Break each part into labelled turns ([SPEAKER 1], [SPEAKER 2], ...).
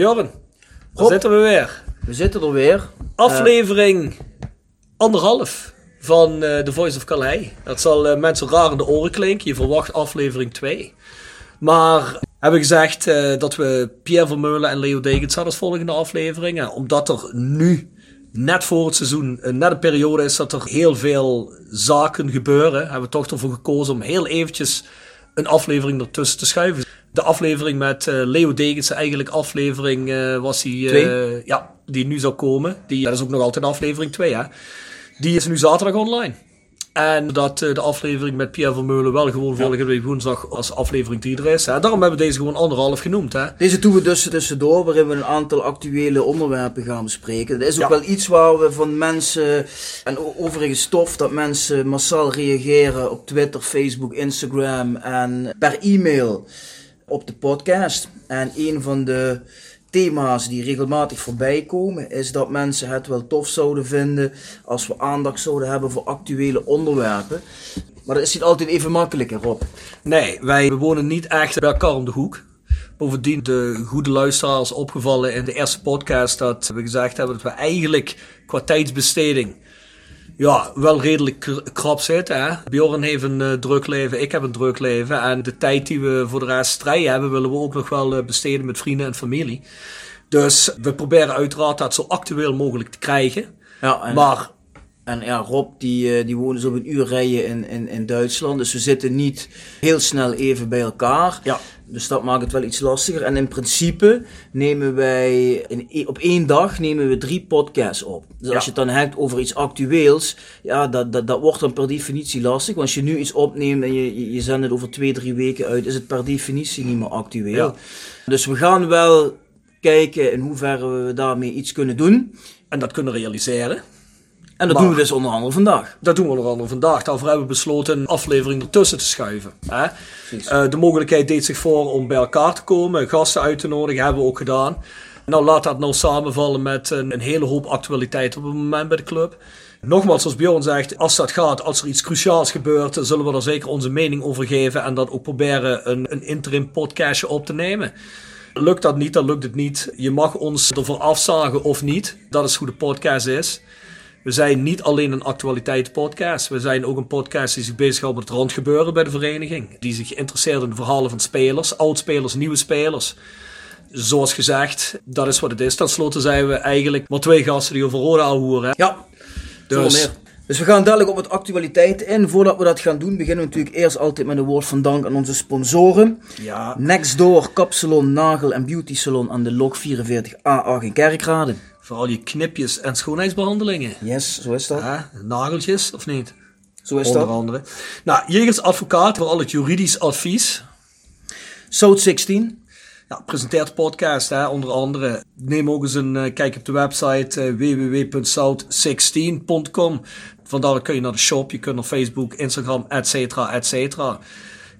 [SPEAKER 1] Bjorn, daar zitten we weer.
[SPEAKER 2] We zitten er weer.
[SPEAKER 1] Aflevering anderhalf van eh The Voice of Calais. Dat zal eh, mensen raar in de oren klinken. Je verwacht aflevering 2. Maar hebben gezegd eh, dat we Pierre Vermeulen en Leo Degens hadden als volgende aflevering. En omdat er nu, net voor het seizoen, net een periode is dat er heel veel zaken gebeuren, hebben we toch ervoor gekozen om heel eventjes een aflevering ertussen te schuiven. De aflevering met eh, Leo Degens, eigenlijk aflevering eh, was die, eh, ja, die nu zou komen. Die, dat is ook nog altijd aflevering 2, hè. Die is nu zaterdag online. En dat de aflevering met Pierre Vermeulen wel gewoon volgende week woensdag als aflevering 3 er is. Hè. Daarom hebben we deze gewoon anderhalf genoemd. Hè.
[SPEAKER 2] Deze doen we dus tussendoor, waarin we een aantal actuele onderwerpen gaan bespreken. Dat is ook
[SPEAKER 1] Ja.
[SPEAKER 2] wel iets waar we van mensen, en overigens stof, dat mensen massaal reageren op Twitter, Facebook, Instagram en per e-mail op de podcast. En een van de thema's die regelmatig voorbij komen, is dat mensen het wel tof zouden vinden als we aandacht zouden hebben voor actuele onderwerpen. Maar dat is niet altijd even makkelijk, Rob.
[SPEAKER 1] Nee, wij wonen niet echt bij elkaar om de hoek. Bovendien, de goede luisteraars opgevallen in de eerste podcast dat we gezegd hebben dat we eigenlijk qua tijdsbesteding ja, wel redelijk kr- krap zitten. Hè? Bjorn heeft een eh, druk leven, ik heb een druk leven. En de tijd die we voor de rest strijden hebben, willen we ook nog wel eh, besteden met vrienden en familie. Dus we proberen uiteraard dat zo actueel mogelijk te krijgen.
[SPEAKER 2] Ja, en-
[SPEAKER 1] Maar
[SPEAKER 2] En ja, Rob die, eh, die op een uur rijden in, in, in Duitsland. Dus we zitten niet heel snel even bij elkaar.
[SPEAKER 1] Ja.
[SPEAKER 2] Dus dat maakt het wel iets lastiger. En in principe nemen wij in, e- op één dag nemen we drie podcasts op. Dus
[SPEAKER 1] Ja.
[SPEAKER 2] als je het dan hebt over iets actueels, ja, dat, dat, dat wordt dan per definitie lastig. Want als je nu iets opneemt en je, je, je zendt het over twee, drie weken uit, is het per definitie niet meer actueel.
[SPEAKER 1] Ja.
[SPEAKER 2] Dus we gaan wel kijken in hoeverre we daarmee iets kunnen doen.
[SPEAKER 1] en dat kunnen realiseren.
[SPEAKER 2] En dat
[SPEAKER 1] Maar-
[SPEAKER 2] doen we dus onder andere vandaag.
[SPEAKER 1] Dat doen we nog andere vandaag. Daarvoor hebben we besloten een aflevering ertussen te schuiven. Hè? Eh, de mogelijkheid deed zich voor om bij elkaar te komen, gasten uit te nodigen, hebben we ook gedaan. Nou, laat dat nou samenvallen met een, een hele hoop actualiteit op het moment bij de club. Nogmaals, zoals Bjorn zegt, als dat gaat, als er iets cruciaals gebeurt, zullen we er zeker onze mening over geven en dat ook proberen een, een interim podcastje op te nemen. Lukt dat niet, dan lukt het niet. Je mag ons ervoor afzagen of niet. Dat is hoe de podcast is. We zijn niet alleen een actualiteitspodcast. We zijn ook een podcast die zich bezighoudt met het rondgebeuren bij de vereniging. Die zich interesseert in de verhalen van spelers, oud-spelers, nieuwe spelers. Zoals gezegd, dat is wat het is. Ten slotte zijn we eigenlijk maar twee gasten die over Roda hoeren.
[SPEAKER 2] Ja,
[SPEAKER 1] Dus-
[SPEAKER 2] dus. we gaan dadelijk op het actualiteit in. Voordat we dat gaan doen, beginnen we natuurlijk eerst altijd met een woord van dank aan onze sponsoren.
[SPEAKER 1] Ja,
[SPEAKER 2] Nextdoor, Kapsalon, Nagel en Beauty Salon aan de Lok 44A8 in Kerkrade.
[SPEAKER 1] Vooral je knipjes en schoonheidsbehandelingen.
[SPEAKER 2] Yes, zo is dat.
[SPEAKER 1] Nageltjes, of niet?
[SPEAKER 2] Zo is
[SPEAKER 1] Onder
[SPEAKER 2] dat.
[SPEAKER 1] andere. Nou, Jegers Advocaat voor al het juridisch advies.
[SPEAKER 2] South 16.
[SPEAKER 1] Ja, presenteert podcast, hè, onder andere. Neem ook eens een eh, kijk op de website eh, www.south16.com. Vandaar kun je naar de shop, je kunt naar Facebook, Instagram, et cetera, et cetera.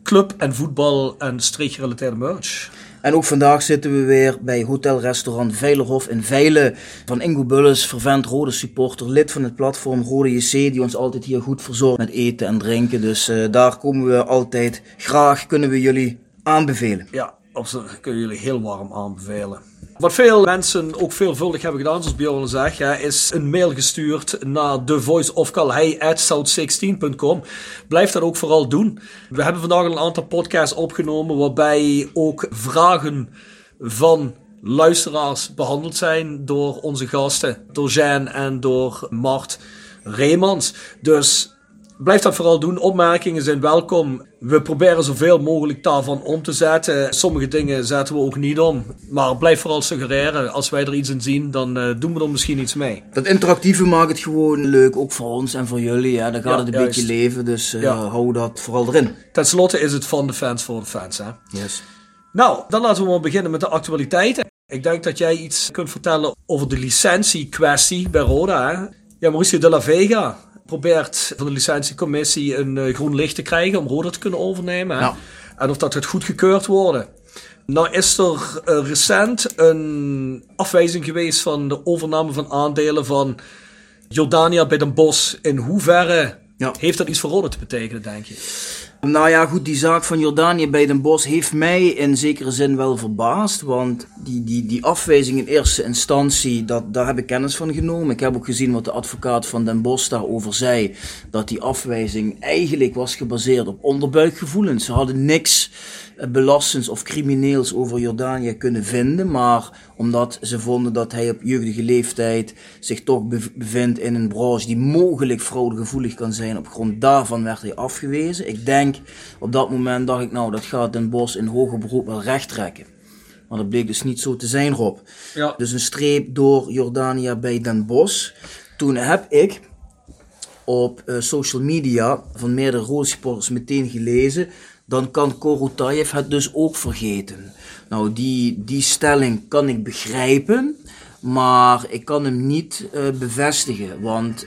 [SPEAKER 1] Club en voetbal en streekgerelateerde merch.
[SPEAKER 2] En ook vandaag zitten we weer bij Hotel-restaurant Veilerhof in Veilen. Van Ingo Bulles, vervent rode supporter, lid van het platform Rode JC, die ons altijd hier goed verzorgt met eten en drinken. Dus eh, daar komen we altijd graag, kunnen we jullie aanbevelen.
[SPEAKER 1] Ja, absoluut. Kunnen jullie heel warm aanbevelen. Wat veel mensen ook veelvuldig hebben gedaan, zoals Bjorn zegt, ja, is een mail gestuurd naar thevoiceofcalhei.south16.com. Blijf dat ook vooral doen. We hebben vandaag een aantal podcasts opgenomen waarbij ook vragen van luisteraars behandeld zijn door onze gasten, door Jan en door Mart Reemans. Dus Blijf dat vooral doen. Opmerkingen zijn welkom. We proberen zoveel mogelijk daarvan om te zetten. Sommige dingen zetten we ook niet om. Maar blijf vooral suggereren. Als wij er iets in zien, dan eh, doen we er misschien iets mee.
[SPEAKER 2] Dat interactieve maakt het gewoon leuk, ook voor ons en voor jullie. Ja, dan gaat
[SPEAKER 1] Ja,
[SPEAKER 2] het een
[SPEAKER 1] juist.
[SPEAKER 2] beetje leven, dus eh,
[SPEAKER 1] Ja.
[SPEAKER 2] hou dat vooral erin.
[SPEAKER 1] Ten slotte is het van de fans voor de fans. Hè?
[SPEAKER 2] Yes.
[SPEAKER 1] Nou, dan laten we maar beginnen met de actualiteiten. Ik denk dat jij iets kunt vertellen over de licentiekwestie bij Roda. Hè? Ja, Mauricio de la Vega probeert van de licentiecommissie een eh, groen licht te krijgen om Roda te kunnen overnemen. Hè? En of dat het goedgekeurd worden. Nou is er eh, recent een afwijzing geweest van de overname van aandelen van Jordania bij Den Bosch. In hoeverre
[SPEAKER 2] Ja.
[SPEAKER 1] heeft dat iets voor Roda te betekenen, denk je?
[SPEAKER 2] Nou ja, goed, die zaak van Jordanië bij Den Bosch heeft mij in zekere zin wel verbaasd. Want die, die, die afwijzing in eerste instantie, dat, daar heb ik kennis van genomen. Ik heb ook gezien wat de advocaat van Den Bosch daarover zei. Dat die afwijzing eigenlijk was gebaseerd op onderbuikgevoelens. Ze hadden niks belastends of crimineels over Jordanië kunnen vinden. Maar omdat ze vonden dat hij op jeugdige leeftijd zich toch bevindt in een branche die mogelijk fraudegevoelig kan zijn. Op grond daarvan werd hij afgewezen. Ik denk, op dat moment dacht ik, nou dat gaat Den Bos in hoger beroep wel recht trekken. Maar dat bleek dus niet zo te zijn, Rob. Ja. Dus een streep door Jordanië bij Den Bosch. Toen heb ik op uh, social media van meerdere roodsporters meteen gelezen dan kan Korotayev het dus ook vergeten. Nou, die, die stelling kan ik begrijpen, maar ik kan hem niet uh, bevestigen, want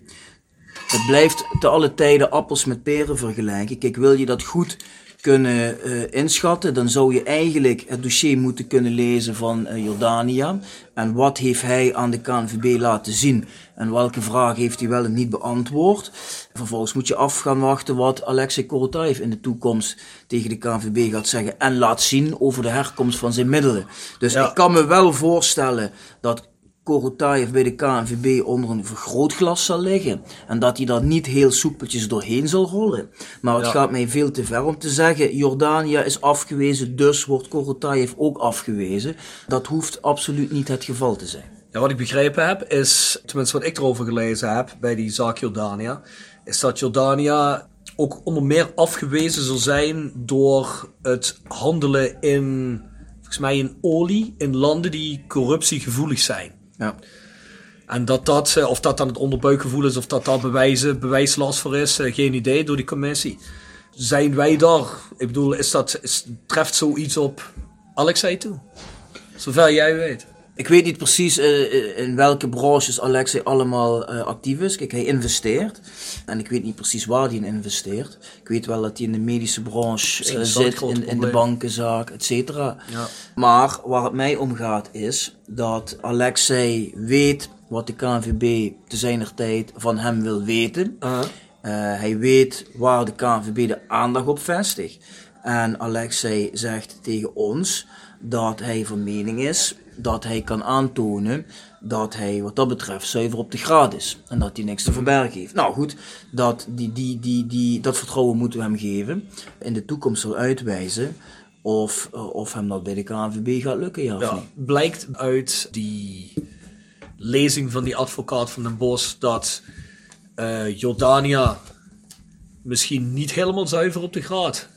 [SPEAKER 2] het blijft te alle tijden appels met peren vergelijken. Kijk, wil je dat goed kunnen uh, inschatten, dan zou je eigenlijk het dossier moeten kunnen lezen van uh, Jordania. En wat heeft hij aan de KNVB laten zien? En welke vraag heeft hij wel en niet beantwoord? Vervolgens moet je af gaan wachten wat Alexei Korotayev in de toekomst tegen de KNVB gaat zeggen. En laat zien over de herkomst van zijn middelen. Dus ik kan me wel voorstellen dat Korotayev bij de KNVB onder een vergrootglas zal liggen. En dat hij daar niet heel soepeltjes doorheen zal rollen. Maar het gaat mij veel te ver om te zeggen, Jordanië is afgewezen, dus wordt Korotayev ook afgewezen. Dat hoeft absoluut niet het geval te zijn.
[SPEAKER 1] Ja, wat ik begrepen heb is, tenminste wat ik erover gelezen heb bij die zaak Jordanië, is dat Jordanië ook onder meer afgewezen zal zijn door het handelen in, volgens mij in olie, in landen die corruptiegevoelig zijn. Ja. En dat dat, eh, of dat dan het onderbuikgevoel is, of dat daar bewijzen, bewijslast voor is, eh, geen idee door die commissie. Zijn wij daar? Ik bedoel, is dat, is, treft zoiets op Alexei toe? Zover jij weet.
[SPEAKER 2] Ik weet niet precies uh, in welke branches Alexei allemaal uh, actief is. Kijk, hij investeert. En ik weet niet precies waar hij in investeert. Ik weet wel dat hij in de medische branche uh, zit, in, in, de bankenzaak, et cetera. Ja. Maar waar het mij om gaat is dat Alexei weet wat de KNVB te zijner tijd van hem wil weten. -huh. hij weet waar de KNVB de aandacht op vestigt. En Alexei zegt tegen ons dat hij van mening is dat hij kan aantonen dat hij wat dat betreft zuiver op de graad is. En dat hij niks te verbergen heeft. Nou goed, dat, die, die, die, die, dat vertrouwen moeten we hem geven. In de toekomst zal uitwijzen of, of hem dat bij de KNVB gaat lukken, ja, ja
[SPEAKER 1] niet. Blijkt uit die lezing van die advocaat van den Bos dat uh, Jordania misschien niet helemaal zuiver op de graad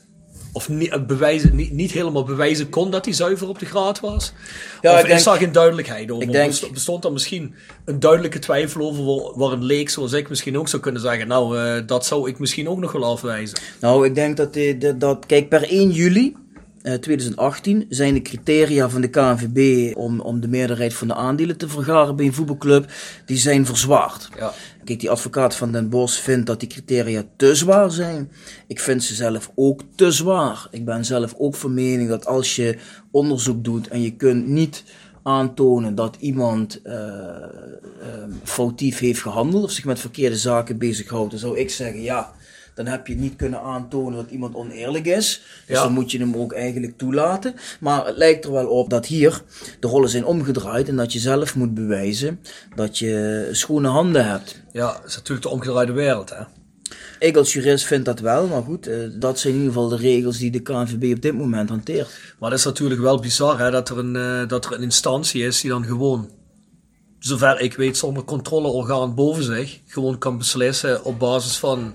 [SPEAKER 1] of niet, eh, bewijzen, niet, niet helemaal bewijzen kon dat hij zuiver op de graad was? Ja, of ik is daar geen duidelijkheid over? Ik denk, bestond er misschien een duidelijke twijfel over waar een leek zoals ik misschien ook zou kunnen zeggen, nou, uh, dat zou ik misschien ook nog wel afwijzen?
[SPEAKER 2] Nou, ik denk dat, die, dat kijk, per 1 juli 2018 eh, zijn de criteria van de KNVB om, om de meerderheid van de aandelen te vergaren bij een voetbalclub, die zijn verzwaard. Ja. Kijk, die advocaat van Den Bosch vindt dat die criteria te zwaar zijn. Ik vind ze zelf ook te zwaar. Ik ben zelf ook van mening dat als je onderzoek doet en je kunt niet aantonen dat iemand uh, uh, foutief heeft gehandeld of zich met verkeerde zaken bezighoudt, dan zou ik zeggen ja dan heb je niet kunnen aantonen dat iemand oneerlijk is. Dus dan moet je hem ook eigenlijk toelaten. Maar het lijkt er wel op dat hier de rollen zijn omgedraaid en dat je zelf moet bewijzen dat je schone handen hebt.
[SPEAKER 1] Ja, dat is natuurlijk de omgedraaide wereld, hè?
[SPEAKER 2] Ik als jurist vind dat wel, maar goed, eh, dat zijn in ieder geval de regels die de KNVB op dit moment hanteert.
[SPEAKER 1] Maar het is natuurlijk wel bizar hè, dat, er een, uh, dat er een instantie is die dan gewoon, zover ik weet, zonder controleorgaan boven zich, gewoon kan beslissen op basis van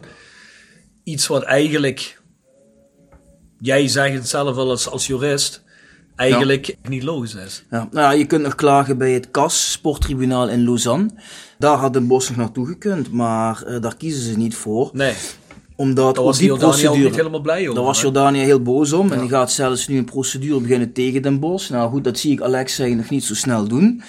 [SPEAKER 1] iets wat eigenlijk, jij zegt het zelf wel als, als jurist, eigenlijk niet logisch is.
[SPEAKER 2] Ja. Nou, je kunt nog klagen bij het CAS, Sporttribunaal in Lausanne. Daar had Den Bos nog naartoe gekund, maar uh, daar kiezen ze niet voor.
[SPEAKER 1] Nee.
[SPEAKER 2] Omdat
[SPEAKER 1] daar was die procedure, niet helemaal blij over.
[SPEAKER 2] Daar was Jordanië heel boos om. En die gaat zelfs nu een procedure beginnen tegen Den Bos. Nou goed, dat zie ik Alexei nog niet zo snel doen.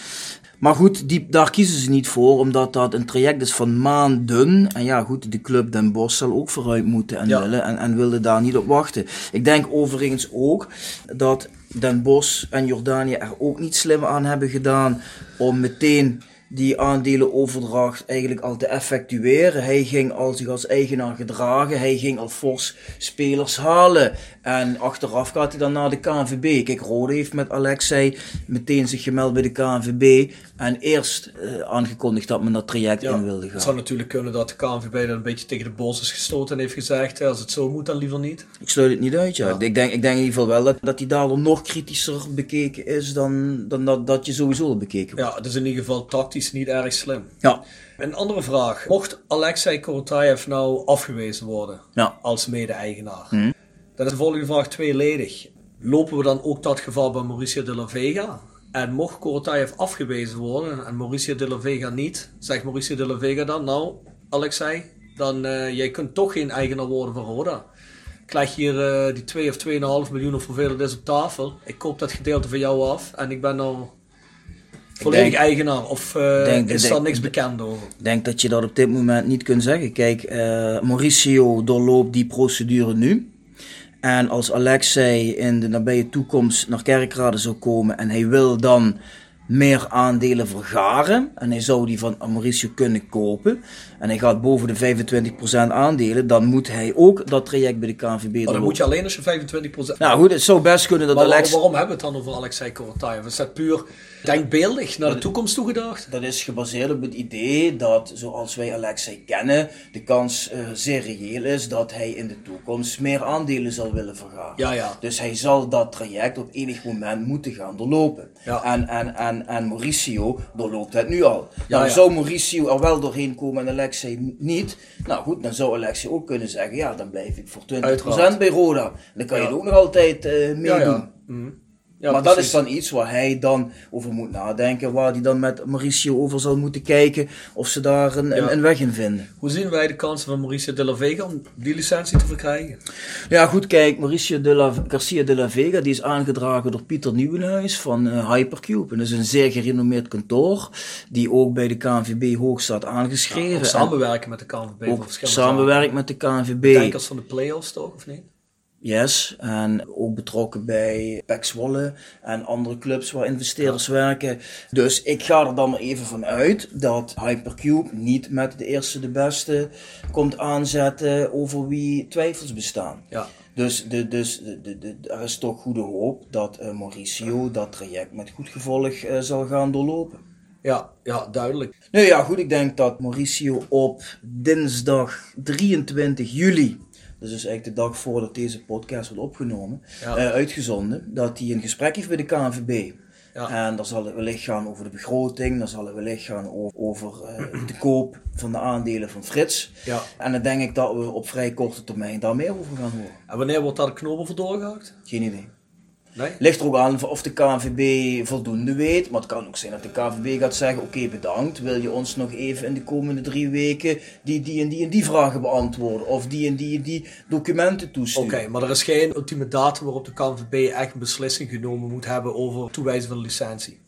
[SPEAKER 2] Maar goed, die, daar kiezen ze niet voor, omdat dat een traject is van maanden. En ja, goed, de club Den Bosch zal ook vooruit moeten en willen en, en wilde daar niet op wachten. Ik denk overigens ook dat Den Bosch en Jordanië er ook niet slim aan hebben gedaan om meteen die aandelenoverdracht eigenlijk al te effectueren. Hij ging al zich als eigenaar gedragen, hij ging al fors spelers halen. En achteraf gaat hij dan naar de KNVB. Kijk, Rode heeft met Alexei meteen zich gemeld bij de KNVB en eerst uh, aangekondigd dat men dat traject in wilde gaan.
[SPEAKER 1] Het zou natuurlijk kunnen dat de KNVB dan een beetje tegen de bos is gestoten en heeft gezegd, als het zo moet, dan liever niet.
[SPEAKER 2] Ik sluit het niet uit, ja. ja. Ik, denk, ik denk in ieder geval wel dat, dat die daardoor nog kritischer bekeken is dan, dan dat, dat je sowieso bekeken
[SPEAKER 1] wordt. Ja, het is in ieder geval tactisch niet erg slim.
[SPEAKER 2] Ja.
[SPEAKER 1] Een andere vraag. Mocht Alexei Korotayev nou afgewezen worden
[SPEAKER 2] ja.
[SPEAKER 1] als mede-eigenaar, mm. dan is de volgende vraag tweeledig. Lopen we dan ook dat geval bij Mauricio de la Vega? En mocht Korotayev afgewezen worden en Mauricio de la Vega niet, zegt Mauricio de la Vega dan, nou Alexei, dan uh, jij kunt toch geen eigenaar worden van Roda. Ik leg hier uh, die 2 of 2,5 miljoen of hoeveel het is op tafel. Ik koop dat gedeelte van jou af en ik ben nou volledig denk, eigenaar. Of uh, denk, is daar niks bekend over?
[SPEAKER 2] Ik denk dat je dat op dit moment niet kunt zeggen. Kijk, Mauricio doorloopt die procedure nu. En als Alexei in de nabije toekomst naar kerkraden zou komen en hij wil dan meer aandelen vergaren en hij zou die van Mauricio kunnen kopen en hij gaat boven de 25% aandelen, dan moet hij ook dat traject bij de KNVB.
[SPEAKER 1] Oh, dan moet je alleen als je 25%...
[SPEAKER 2] Nou goed, het zou best kunnen dat
[SPEAKER 1] maar
[SPEAKER 2] Alex...
[SPEAKER 1] Waarom hebben we het dan over Alexei Korotayev? Is dat puur denkbeeldig naar de toekomst toegedacht?
[SPEAKER 2] Dat is gebaseerd op het idee dat, zoals wij Alexei kennen, de kans uh, zeer reëel is dat hij in de toekomst meer aandelen zal willen vergaren.
[SPEAKER 1] Ja, ja.
[SPEAKER 2] Dus hij zal dat traject op enig moment moeten gaan doorlopen.
[SPEAKER 1] Ja.
[SPEAKER 2] En, en, en, en Mauricio doorloopt het nu al. Ja, nou, zou Mauricio er wel doorheen komen en Alexei niet, nou goed, dan zou Alexei ook kunnen zeggen, ja, dan blijf ik voor 20% Uiteraard. bij Roda. Dan kan je er ook nog altijd uh, meedoen.
[SPEAKER 1] Mm
[SPEAKER 2] ja, maar dat is dan iets waar hij dan over moet nadenken, waar hij dan met Mauricio over zal moeten kijken of ze daar een, een, weg in vinden.
[SPEAKER 1] Hoe zien wij de kansen van Mauricio de la Vega om die licentie te verkrijgen?
[SPEAKER 2] Ja, goed, kijk, Mauricio de la, Garcia de la Vega die is aangedragen door Pieter Nieuwenhuis van uh, Hypercube. En dat is een zeer gerenommeerd kantoor, die ook bij de KNVB hoog staat aangeschreven. Ja,
[SPEAKER 1] samenwerken met de KNVB.
[SPEAKER 2] Ook samenwerken met de KNVB.
[SPEAKER 1] Denkers van de play-offs toch, of niet?
[SPEAKER 2] Yes, en ook betrokken bij PEC Zwolle en andere clubs waar investeerders werken. Dus ik ga er dan maar even van uit dat Hypercube niet met de eerste de beste komt aanzetten over wie twijfels bestaan.
[SPEAKER 1] Ja.
[SPEAKER 2] Dus, de, dus de, de, de, er is toch goede hoop dat uh, Mauricio dat traject met goed gevolg uh, zal gaan doorlopen.
[SPEAKER 1] Ja, ja, duidelijk.
[SPEAKER 2] Nou ja, goed, ik denk dat Mauricio op dinsdag 23 juli dus is eigenlijk de dag voordat deze podcast wordt opgenomen, ja. uh, uitgezonden, dat hij een gesprek heeft bij de KNVB. Ja. En dan zal het wellicht gaan over de begroting, dan zal het wellicht gaan over, over uh, de koop van de aandelen van Frits.
[SPEAKER 1] Ja.
[SPEAKER 2] En dan denk ik dat we op vrij korte termijn daar meer over gaan horen.
[SPEAKER 1] En wanneer wordt daar de knoop over doorgehakt?
[SPEAKER 2] Geen idee.
[SPEAKER 1] Nee?
[SPEAKER 2] Ligt er ook aan of de KNVB voldoende weet. Maar het kan ook zijn dat de KNVB gaat zeggen: Oké, bedankt. Wil je ons nog even in de komende drie weken die, die en die en die vragen beantwoorden? Of die en die en die documenten toesturen?
[SPEAKER 1] Oké, maar er is geen ultieme datum waarop de KNVB echt een beslissing genomen moet hebben over toewijzen van de licentie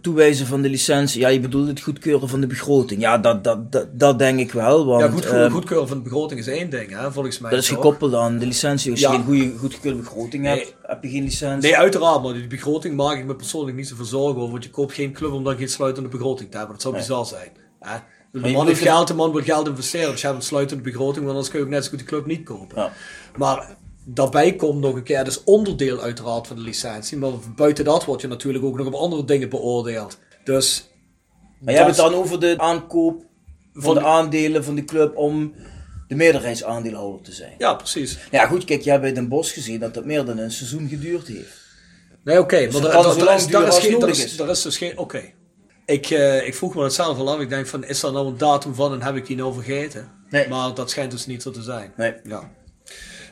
[SPEAKER 2] toewijzen van de licentie. Ja, je bedoelt het goedkeuren van de begroting. Ja, dat, dat, dat, dat denk ik wel. Want,
[SPEAKER 1] ja, goed, um, goedkeuren van de begroting is één ding, hè, volgens mij.
[SPEAKER 2] Dat is gekoppeld aan de licentie. Als je geen goede, goedgekeurde begroting nee. hebt, heb je geen licentie.
[SPEAKER 1] Nee, uiteraard, maar die begroting maak ik me persoonlijk niet zoveel zorgen over. Want je koopt geen club om dan geen sluitende begroting te hebben. Dat zou nee. bizar zijn. Hè? De man heeft geld, de man wil geld investeren. Dus je hebt een sluitende begroting, want anders kun je ook net zo goed de club niet kopen.
[SPEAKER 2] Ja.
[SPEAKER 1] Maar daarbij komt nog een keer, dat is onderdeel uiteraard van de licentie. Maar buiten dat word je natuurlijk ook nog op andere dingen beoordeeld. Dus.
[SPEAKER 2] Maar je hebt het dan over de aankoop van de aandelen van de club om de meerderheidsaandeelhouder te zijn.
[SPEAKER 1] Ja, precies.
[SPEAKER 2] Ja, goed, kijk, je hebt bij Den Bos gezien dat dat meer dan een seizoen geduurd heeft.
[SPEAKER 1] Nee, oké, okay, dus maar daar is, daar is, geen, is, daar is dus geen. Oké. Ik, uh, ik vroeg me het zelf al af. Ik denk van, is er nou een datum van en heb ik die nou vergeten?
[SPEAKER 2] Nee.
[SPEAKER 1] Maar dat schijnt dus niet zo te zijn.
[SPEAKER 2] Nee.
[SPEAKER 1] Ja.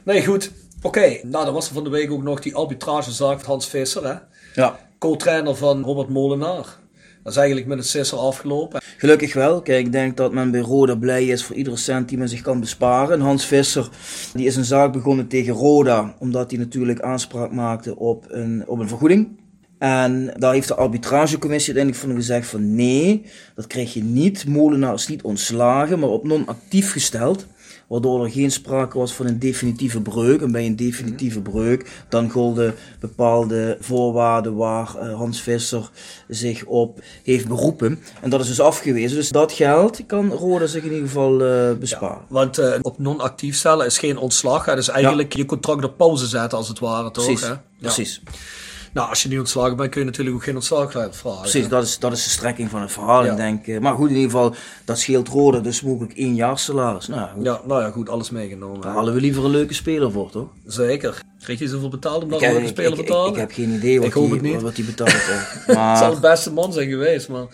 [SPEAKER 1] Nee, goed. Oké, nou dan was er van de week ook nog die arbitragezaak van Hans Visser, hè?
[SPEAKER 2] Ja.
[SPEAKER 1] Co-trainer van Robert Molenaar. Dat is eigenlijk met het Sisser afgelopen.
[SPEAKER 2] Gelukkig wel. Kijk, ik denk dat men bij Roda blij is voor iedere cent die men zich kan besparen. Hans Visser die is een zaak begonnen tegen Roda, omdat hij natuurlijk aanspraak maakte op een, op een vergoeding. En daar heeft de arbitragecommissie uiteindelijk van gezegd van nee, dat krijg je niet. Molenaar is niet ontslagen, maar op non-actief gesteld. Waardoor er geen sprake was van een definitieve breuk. En bij een definitieve breuk, dan golden bepaalde voorwaarden waar eh, Hans Visser zich op heeft beroepen. En dat is dus afgewezen. Dus dat geld kan Roda zich in ieder geval uh, besparen.
[SPEAKER 1] want uh, op non-actief stellen is geen ontslag. Het is eigenlijk je contract op pauze zetten als het ware, toch?
[SPEAKER 2] Precies,
[SPEAKER 1] hè?
[SPEAKER 2] precies.
[SPEAKER 1] Nou, als je niet ontslagen bent, kun je natuurlijk ook geen ontslag vragen.
[SPEAKER 2] Precies, dat is, dat is de strekking van het verhaal. Ik denk, maar goed, in ieder geval, dat scheelt rode, dus mogelijk één jaar salaris. Nou, goed.
[SPEAKER 1] Ja, nou ja, goed, alles meegenomen.
[SPEAKER 2] Daar halen we liever een leuke speler voor, toch?
[SPEAKER 1] Zeker. Kreeg je zoveel betaald omdat een leuke speler betalen?
[SPEAKER 2] Ik, ik, heb geen idee wat
[SPEAKER 1] niet.
[SPEAKER 2] wat die betaalt.
[SPEAKER 1] maar... het zal de beste man zijn geweest, maar...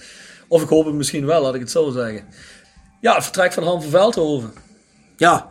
[SPEAKER 1] Of ik hoop het misschien wel, laat ik het zo zeggen. Ja, het vertrek van Han van Veldhoven.
[SPEAKER 2] Ja,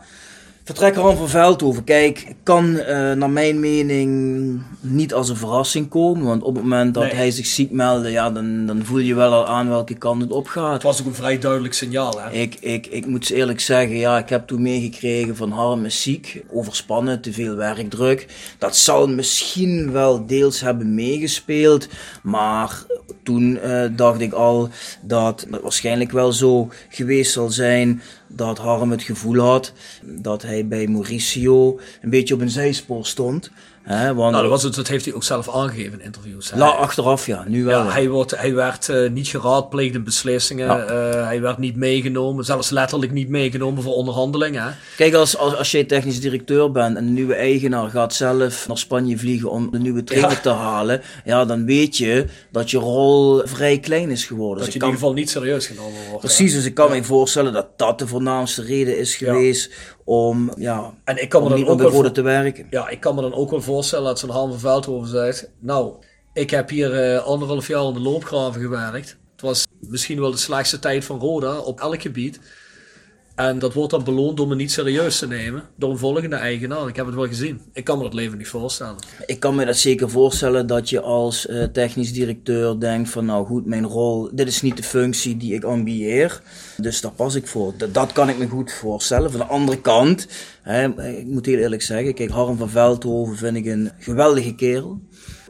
[SPEAKER 2] Vertrek Han van Veldhoven, kijk, kan uh, naar mijn mening niet als een verrassing komen. Want op het moment dat
[SPEAKER 1] Nee.
[SPEAKER 2] hij zich ziek meldde, ja, dan, dan voel je wel al aan welke kant het opgaat.
[SPEAKER 1] Het was ook een vrij duidelijk signaal, hè?
[SPEAKER 2] Ik, ik, ik moet eerlijk zeggen, ja, ik heb toen meegekregen van Harm is ziek, overspannen, te veel werkdruk. Dat zal misschien wel deels hebben meegespeeld, maar toen eh, dacht ik al dat het waarschijnlijk wel zo geweest zal zijn dat Harm het gevoel had dat hij bij Mauricio een beetje op een zijspoor stond. Hè, want
[SPEAKER 1] Nou, dat, was het, dat heeft hij ook zelf aangegeven in interviews. hè.
[SPEAKER 2] la, achteraf ja, nu wel.
[SPEAKER 1] Ja, hij, wordt, hij werd eh, niet geraadpleegd in beslissingen.
[SPEAKER 2] Ja.
[SPEAKER 1] eh, hij werd niet meegenomen, zelfs letterlijk niet meegenomen voor onderhandelingen.
[SPEAKER 2] Kijk, als, als, als jij technisch directeur bent en de nieuwe eigenaar gaat zelf naar Spanje vliegen om de nieuwe trainer
[SPEAKER 1] Ja.
[SPEAKER 2] te halen, ja, dan weet je dat je rol vrij klein is geworden.
[SPEAKER 1] Dat
[SPEAKER 2] Dus
[SPEAKER 1] je in ieder geval niet serieus genomen wordt.
[SPEAKER 2] precies, dus ik kan me voorstellen dat dat de voornaamste reden is geweest om, ja,
[SPEAKER 1] En ik kan me dan
[SPEAKER 2] niet
[SPEAKER 1] ook
[SPEAKER 2] op de
[SPEAKER 1] wel
[SPEAKER 2] te werken.
[SPEAKER 1] Ja, ik kan me dan ook wel voorstellen dat zo'n Han van Veldhoven zegt... Nou, ik heb hier eh, anderhalf jaar in de loopgraven gewerkt. Het was misschien wel de slechtste tijd van Roda op elk gebied. En dat wordt dan beloond door me niet serieus te nemen. Door een volgende eigenaar. Ik heb het wel gezien. Ik kan me dat leven niet voorstellen.
[SPEAKER 2] Ik kan me dat zeker voorstellen dat je als eh, technisch directeur denkt van nou goed, mijn rol, dit is niet de functie die ik ambieer. Dus daar pas ik voor. Dat, dat kan ik me goed voorstellen. Van de andere kant, hè, ik moet heel eerlijk zeggen, kijk, Harm van Veldhoven vind ik een geweldige kerel.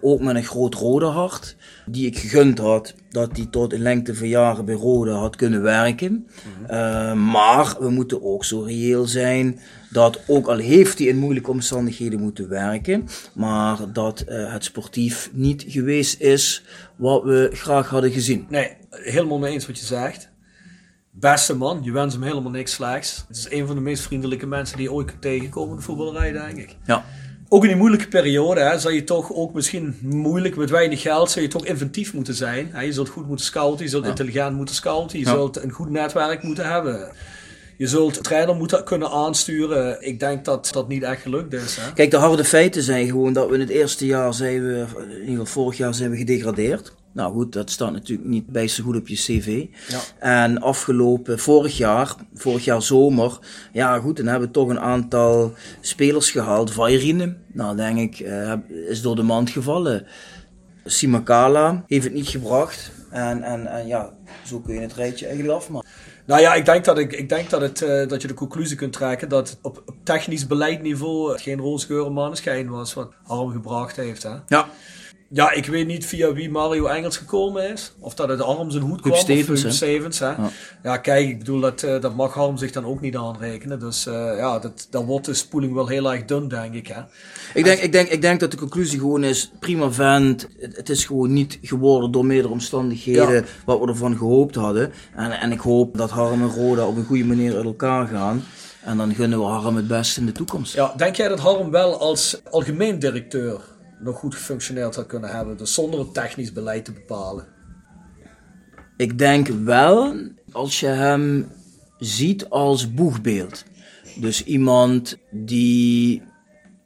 [SPEAKER 2] Ook met een groot rode hart, die ik gegund had dat hij tot in lengte van jaren bij Rode had kunnen werken. Eh, maar we moeten ook zo reëel zijn dat ook al heeft hij in moeilijke omstandigheden moeten werken, maar dat eh, het sportief niet geweest is wat we graag hadden gezien.
[SPEAKER 1] Nee, helemaal mee eens wat je zegt. Beste man, je wens hem helemaal niks slechts. Het is een van de meest vriendelijke mensen die je ooit kunt tegenkomen in de voetballerij, denk ik.
[SPEAKER 2] Ja.
[SPEAKER 1] Ook in die moeilijke periode hè, zal je toch ook misschien moeilijk met weinig geld, zou je toch inventief moeten zijn. Hè, je zult goed moeten scouten, je zult intelligent moeten scouten, je
[SPEAKER 2] Ja.
[SPEAKER 1] zult een goed netwerk moeten hebben. Je zult trainer moeten kunnen aansturen. Ik denk dat dat niet echt gelukt is. Hè?
[SPEAKER 2] Kijk, de harde feiten zijn gewoon dat we in het eerste jaar zijn we, in ieder geval vorig jaar zijn we gedegradeerd. Nou goed, dat staat natuurlijk niet bij zo goed op je cv.
[SPEAKER 1] Ja.
[SPEAKER 2] En afgelopen, vorig jaar, vorig jaar zomer, ja goed, dan hebben we toch een aantal spelers gehaald. Vairine, nou denk ik, eh, is door de mand gevallen. Simakala heeft het niet gebracht. En, en, en ja, zo kun je het rijtje eigenlijk afmaken.
[SPEAKER 1] Nou ja, ik denk dat, ik, ik denk dat, het, eh, dat je de conclusie kunt trekken dat op, op technisch beleidniveau geen roze geur maneschijn was wat Harm gebracht heeft. Hè?
[SPEAKER 2] Ja,
[SPEAKER 1] Ja, ik weet niet via wie Mario Engels gekomen is. Of dat het Harm zijn hoed kwam.
[SPEAKER 2] Stevens,
[SPEAKER 1] Huub? Stevens, hè? Ja.
[SPEAKER 2] Ja.
[SPEAKER 1] kijk, ik bedoel, dat, eh, dat mag Harm zich dan ook niet aanrekenen. Dus eh, ja, dat, dan wordt de spoeling wel heel erg dun, denk ik. Hè?
[SPEAKER 2] Ik denk, ik, denk, ik denk dat de conclusie gewoon is, prima vent, het, is gewoon niet geworden door meerdere omstandigheden
[SPEAKER 1] Ja.
[SPEAKER 2] wat we ervan gehoopt hadden. En, en ik hoop dat Harm en Roda op een goede manier uit elkaar gaan. En dan gunnen we Harm het beste in de toekomst.
[SPEAKER 1] Ja, denk jij dat Harm wel als algemeen directeur nog goed gefunctioneerd had kunnen hebben? Dus zonder het technisch beleid te bepalen.
[SPEAKER 2] Ik denk wel, als je hem ziet als boegbeeld. Dus iemand die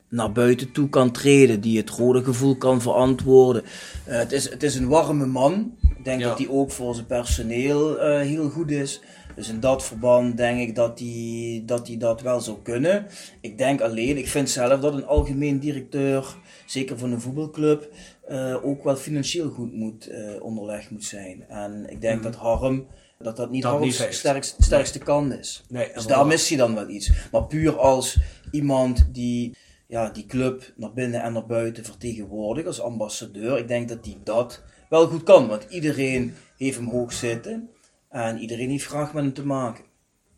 [SPEAKER 2] naar buiten toe kan treden, die het rode gevoel kan verantwoorden. Eh, het, is, het is een warme man. Ik denk
[SPEAKER 1] Ja.
[SPEAKER 2] dat hij ook voor zijn personeel eh, heel goed is. Dus in dat verband denk ik dat hij dat, hij dat wel zou kunnen. Ik denk alleen, ik vind zelf dat een algemeen directeur, zeker van een voetbalclub, eh, ook wel financieel goed moet, eh, onderlegd moet zijn. En ik denk dat Harm, dat dat niet
[SPEAKER 1] Mhm. Dat niet heeft.
[SPEAKER 2] sterkste, sterkste kant is.
[SPEAKER 1] Nee,
[SPEAKER 2] Dus daar mist hij dan wel iets. Maar puur als iemand die ja, die club naar binnen en naar buiten vertegenwoordigt, als ambassadeur, ik denk dat hij dat wel goed kan. Want iedereen heeft hem hoog zitten en iedereen heeft graag met hem te maken.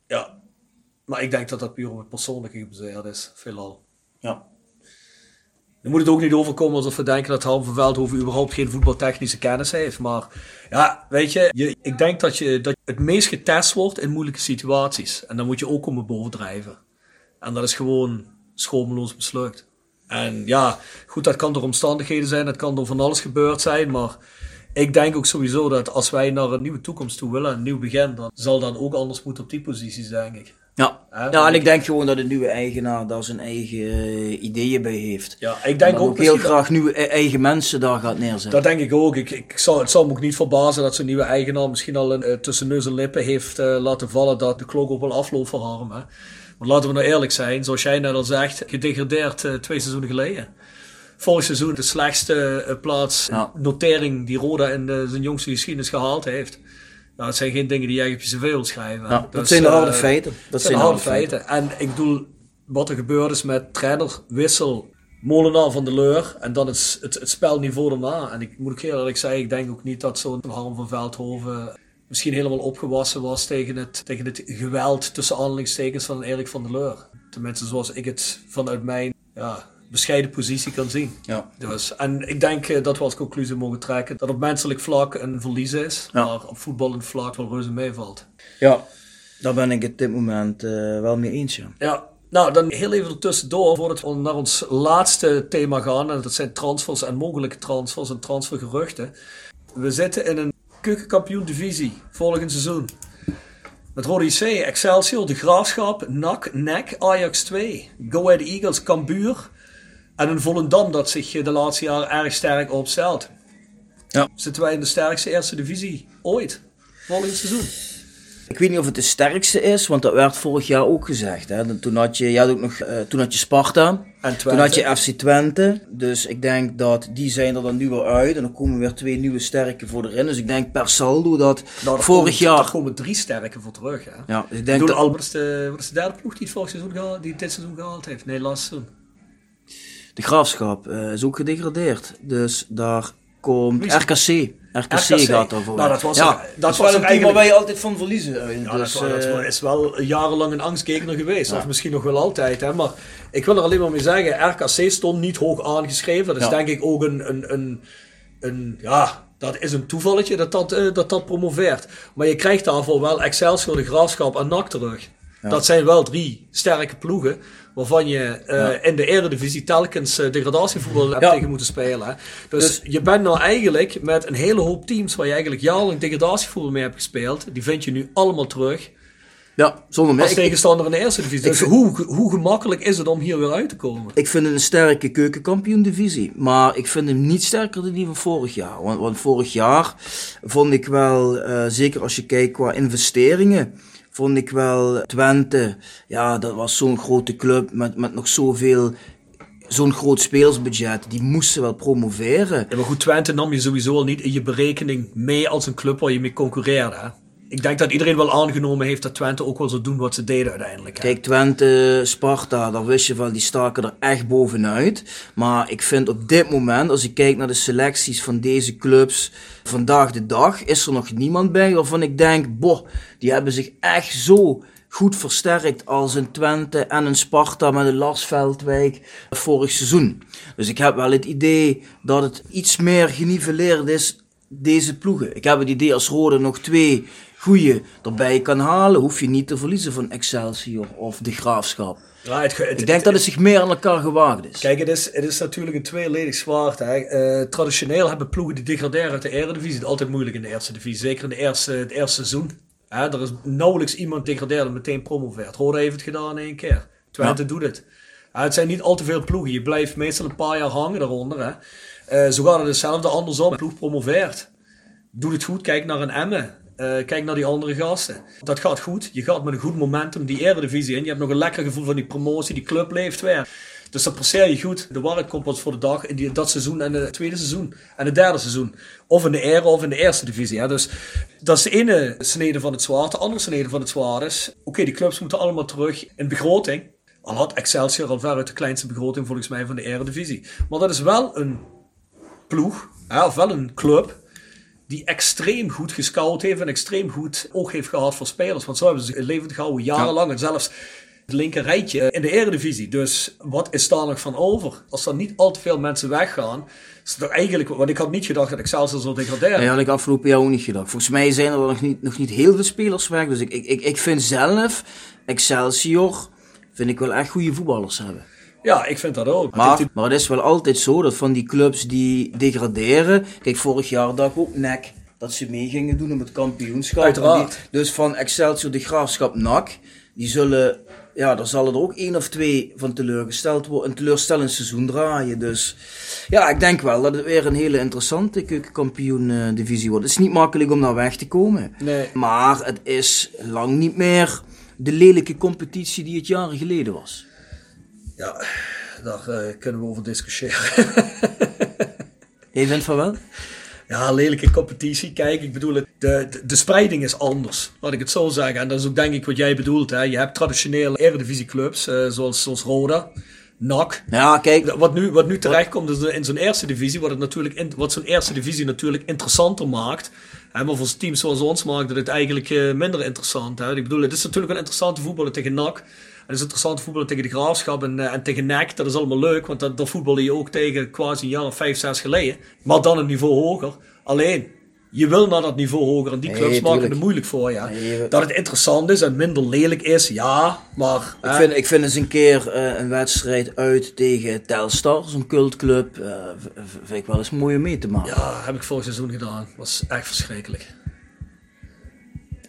[SPEAKER 1] Ja. Maar ik denk dat dat puur op het persoonlijke gebaseerd is, veelal.
[SPEAKER 2] Ja.
[SPEAKER 1] Dan moet het ook niet overkomen alsof we denken dat Harm van Veldhoven überhaupt geen voetbaltechnische kennis heeft. Maar ja, weet je, je ik denk dat je dat het meest getest wordt in moeilijke situaties. En dan moet je ook komen bovendrijven. En dat is gewoon schomeloos besluit. En ja, goed, dat kan door omstandigheden zijn, dat kan door van alles gebeurd zijn, maar ik denk ook sowieso dat als wij naar een nieuwe toekomst toe willen, een nieuw begin, dan zal dan ook anders moeten op die posities, denk ik.
[SPEAKER 2] Ja. ja, en ik denk gewoon dat de nieuwe eigenaar daar zijn eigen uh, ideeën bij heeft.
[SPEAKER 1] Ja, ik denk ook,
[SPEAKER 2] ook heel graag nieuwe e- eigen mensen daar gaat neerzetten.
[SPEAKER 1] Dat denk ik ook. Ik, ik zal, het zal me ook niet verbazen dat zo'n nieuwe eigenaar misschien al een, uh, tussen neus en lippen heeft uh, laten vallen dat de klok ook wel afloopt voor Harm. Hè. Want laten we nou eerlijk zijn, zoals jij net al zegt, gedegradeerd twee seizoenen geleden vorig seizoen de slechtste uh, plaats ja. notering die Roda in de, zijn jongste geschiedenis gehaald heeft. Nou, het zijn geen dingen die jij op je cv wil schrijven.
[SPEAKER 2] Ja, dat dus, zijn de harde uh, feiten.
[SPEAKER 1] Dat zijn de harde feiten. feiten. En ik bedoel, wat er gebeurd is met trainerwissel, Molenaar van de Leur en dan het, het, het spelniveau daarna. En ik moet ook heel eerlijk zeggen, ik denk ook niet dat zo'n Harm van Veldhoven misschien helemaal opgewassen was tegen het, tegen het geweld tussen aanhalingstekens van Erik van der Leur. Tenminste, zoals ik het vanuit mijn ja, bescheiden positie kan zien.
[SPEAKER 2] Ja.
[SPEAKER 1] Dus, en ik denk uh, dat we als conclusie mogen trekken dat op menselijk vlak een verlies is, ja. maar op voetballend vlak wel reuze meevalt.
[SPEAKER 2] Ja, daar ben ik op dit moment uh, wel mee eens. Ja.
[SPEAKER 1] ja. Nou, dan heel even tussendoor, voordat we naar ons laatste thema gaan, en dat zijn transfers en mogelijke transfers en transfergeruchten. We zitten in een keukenkampioen divisie volgend seizoen. Met Rode IC, Excelsior, De Graafschap, NAC, NEC, Ajax 2, Go Ahead Eagles, Cambuur, en een Volendam dat zich de laatste jaren erg sterk opstelt.
[SPEAKER 2] Ja.
[SPEAKER 1] Zitten wij in de sterkste eerste divisie ooit, volgend seizoen.
[SPEAKER 2] Ik weet niet of het de sterkste is, want dat werd vorig jaar ook gezegd. Hè. Toen, had je, ja, ook nog, uh, toen had je Sparta,
[SPEAKER 1] en
[SPEAKER 2] toen had je FC Twente. Dus ik denk dat die zijn er dan nu weer uit. En dan komen weer twee nieuwe sterke voor erin. Dus ik denk per saldo dat
[SPEAKER 1] nou,
[SPEAKER 2] vorig jaar...
[SPEAKER 1] Daar komen drie sterke voor terug. Hè.
[SPEAKER 2] Ja, dus ik denk dat...
[SPEAKER 1] Al, wat, is de, wat is de derde ploeg die het vorig seizoen gehaald, die dit seizoen gehaald heeft? Nee, laatste seizoen.
[SPEAKER 2] De graafschap uh, is ook gedegradeerd. Dus daar komt RKC. RKC, RKC gaat daarvoor.
[SPEAKER 1] Nou, dat was,
[SPEAKER 2] ja,
[SPEAKER 1] dat,
[SPEAKER 2] dat
[SPEAKER 1] was
[SPEAKER 2] een team waar wij altijd van verliezen.
[SPEAKER 1] Ja,
[SPEAKER 2] dus,
[SPEAKER 1] dat, dat, is wel jarenlang een angstgegner geweest. Ja. Of misschien nog wel altijd. Hè. Maar ik wil er alleen maar mee zeggen, RKC stond niet hoog aangeschreven. Dat is denk ik ook een, een, een, een, ja, dat is een toevalletje dat dat, dat dat promoveert. Maar je krijgt daarvoor wel Excelsior, de Graafschap en NAC terug. Dat zijn wel drie sterke ploegen waarvan je uh, ja. in de eredivisie telkens uh, degradatievoetbal hebt ja. tegen moeten spelen. Dus, dus, je bent nou eigenlijk met een hele hoop teams waar je eigenlijk jarenlang degradatievoetbal mee hebt gespeeld, die vind je nu allemaal terug.
[SPEAKER 2] Ja, zonder meer.
[SPEAKER 1] Als tegenstander in de eerste divisie. Dus vind, hoe, hoe gemakkelijk is het om hier weer uit te komen?
[SPEAKER 2] Ik vind het een sterke keukenkampioen divisie. Maar ik vind hem niet sterker dan die van vorig jaar. Want, want vorig jaar vond ik wel, uh, zeker als je kijkt qua investeringen vond ik wel Twente. Ja, dat was zo'n grote club met, met nog zoveel zo'n groot speelsbudget, die moesten wel promoveren.
[SPEAKER 1] Ja, maar goed, Twente nam je sowieso al niet in je berekening mee als een club waar je mee concurreerde. Ik denk dat iedereen wel aangenomen heeft dat Twente ook wel zou doen wat ze deden uiteindelijk.
[SPEAKER 2] Kijk, Twente, Sparta, daar wist je van, die staken er echt bovenuit. Maar ik vind op dit moment, als ik kijk naar de selecties van deze clubs vandaag de dag, is er nog niemand bij waarvan ik denk, boh, die hebben zich echt zo goed versterkt als een Twente en een Sparta met een Lars Veldwijk vorig seizoen. Dus ik heb wel het idee dat het iets meer geniveleerd is, deze ploegen. Ik heb het idee als Rode nog twee goede erbij kan halen, hoef je niet te verliezen van Excelsior of de Graafschap.
[SPEAKER 1] Ja, het, het,
[SPEAKER 2] ik denk dat het zich meer aan elkaar gewaagd is.
[SPEAKER 1] Kijk, het is, het is natuurlijk een tweeledig zwaard. Hè. Uh, traditioneel hebben ploegen die degraderen uit de Eredivisie het altijd moeilijk in de eerste divisie. Zeker in de eerste, het eerste seizoen. Hè, er is nauwelijks iemand degradeert en meteen promoveert. Rode heeft het gedaan in één keer. Twente ja. doet het. Het zijn niet al te veel ploegen. Je blijft meestal een paar jaar hangen daaronder. Hè. Uh, zo gaat het hetzelfde andersom. Een ploeg promoveert. Doet het goed, kijk naar een Emmen. Uh, kijk naar die andere gasten. Dat gaat goed. Je gaat met een goed momentum die eredivisie in. Je hebt nog een lekker gevoel van die promotie. Die club leeft weer. Dus dat passeer je goed. De markt komt pas voor de dag in die, dat seizoen en het tweede seizoen. En het derde seizoen. Of in de ere of in de eerste divisie. Dus dat is de ene snede van het zwaar. De andere snede van het zwaar is... Oké, die clubs moeten allemaal terug in begroting. Al had Excelsior al ver uit de kleinste begroting volgens mij van de eredivisie. Maar dat is wel een ploeg. Hè, of wel een club die extreem goed gescout heeft en extreem goed oog heeft gehad voor spelers. Want zo hebben ze het levend gehouden jarenlang. En zelfs het linker rijtje in de Eredivisie. Dus wat is daar nog van over? Als er niet al te veel mensen weggaan, is er eigenlijk, want ik had niet gedacht dat Excelsior zo degraderen.
[SPEAKER 2] Nee, had ik afgelopen jaar ook niet gedacht. Volgens mij zijn er nog niet, nog niet heel veel spelers weg. Dus ik, ik, ik vind zelf Excelsior, vind ik wel echt goede voetballers hebben.
[SPEAKER 1] Ja, ik vind dat ook.
[SPEAKER 2] Maar, maar het is wel altijd zo dat van die clubs die degraderen. Kijk, vorig jaar dacht ik ook NEC dat ze mee gingen doen om het kampioenschap.
[SPEAKER 1] Uiteraard.
[SPEAKER 2] Die- dus van Excelsior de Graafschap NAC, die zullen, ja, daar zullen er ook één of twee van teleurgesteld worden, een teleurstellend seizoen draaien. Dus ja, ik denk wel dat het weer een hele interessante keukenkampioen-divisie wordt. Het is niet makkelijk om daar weg te komen.
[SPEAKER 1] Nee.
[SPEAKER 2] Maar het is lang niet meer de lelijke competitie die het jaren geleden was.
[SPEAKER 1] Ja, daar eh, kunnen we over discussiëren.
[SPEAKER 2] Je vindt van wel?
[SPEAKER 1] Ja, lelijke competitie. Kijk, ik bedoel, het, de, de, de spreiding is anders. Laat ik het zo zeggen. En dat is ook denk ik wat jij bedoelt. Hè. Je hebt traditionele eredivisieclubs, eh zoals, zoals Roda, NAC.
[SPEAKER 2] Ja, kijk,
[SPEAKER 1] Wat nu, wat nu terechtkomt is in zo'n eerste divisie, wat, het natuurlijk in- wat zo'n eerste divisie natuurlijk interessanter maakt. Hè, maar voor teams zoals ons maakt het het eigenlijk eh, minder interessant. Hè. Ik bedoel, het is natuurlijk wel interessant te voetballen tegen NAC. Het is interessant te voetballen tegen de Graafschap en, eh, en tegen NEC. Dat is allemaal leuk, want dat, dat voetbalde je ook tegen quasi een jaar of vijf, zes geleden. Maar dan een niveau hoger. Alleen, je wil naar dat niveau hoger en die
[SPEAKER 2] Nee,
[SPEAKER 1] clubs maken het moeilijk voor je.
[SPEAKER 2] Nee,
[SPEAKER 1] dat het interessant is en minder lelijk is, ja. Maar
[SPEAKER 2] Ik
[SPEAKER 1] hè,
[SPEAKER 2] vind, ik vind eens een keer eh, een wedstrijd uit tegen Telstar, zo'n cultclub, eh, v- vind ik wel eens mooi om mee te maken.
[SPEAKER 1] ja, heb ik vorig seizoen gedaan. was echt verschrikkelijk.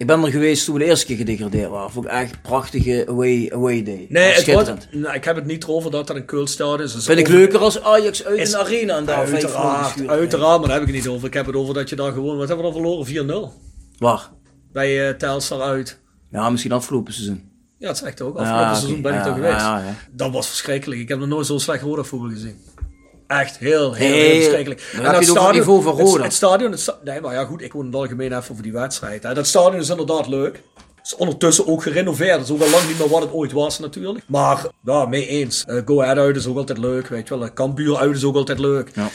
[SPEAKER 2] Ik ben er geweest toen we de eerste keer gedegradeerd waren. Vond ik echt prachtige away, away day.
[SPEAKER 1] Nee, het wordt,
[SPEAKER 2] Schitterend.
[SPEAKER 1] nou, ik heb het niet over dat dat een cultstad is. Dus
[SPEAKER 2] Vind ik leuker als Ajax uit
[SPEAKER 1] Is-
[SPEAKER 2] een arena en daar
[SPEAKER 1] Uiteraard, uiteraard, maar daar heb ik het niet over. Ik heb het over dat je daar gewoon, wat hebben we dan verloren? 4-0.
[SPEAKER 2] Waar?
[SPEAKER 1] Bij uh, Telstar uit.
[SPEAKER 2] Ja, misschien afgelopen seizoen.
[SPEAKER 1] Ja, dat zegt ook. Afgelopen
[SPEAKER 2] Ja,
[SPEAKER 1] seizoen ben ik
[SPEAKER 2] Ja,
[SPEAKER 1] er geweest.
[SPEAKER 2] ja.
[SPEAKER 1] Dat was verschrikkelijk. Ik heb nog nooit zo'n slecht Roda voetbal gezien. Echt heel, heel, heel verschrikkelijk.
[SPEAKER 2] dan heb je het het niveau van
[SPEAKER 1] het-
[SPEAKER 2] Roda.
[SPEAKER 1] Het, stadion, het sta- nee, maar ja goed, ik woon in het algemeen even over die wedstrijd. Hè. Dat stadion is inderdaad leuk. Het is ondertussen ook gerenoveerd. Het is ook al lang niet meer wat het ooit was natuurlijk. Maar, ja, mee eens. Eh, Go Ahead uit is ook altijd leuk, weet je wel. Eh, Cambuur uit is ook altijd leuk.
[SPEAKER 2] Ja.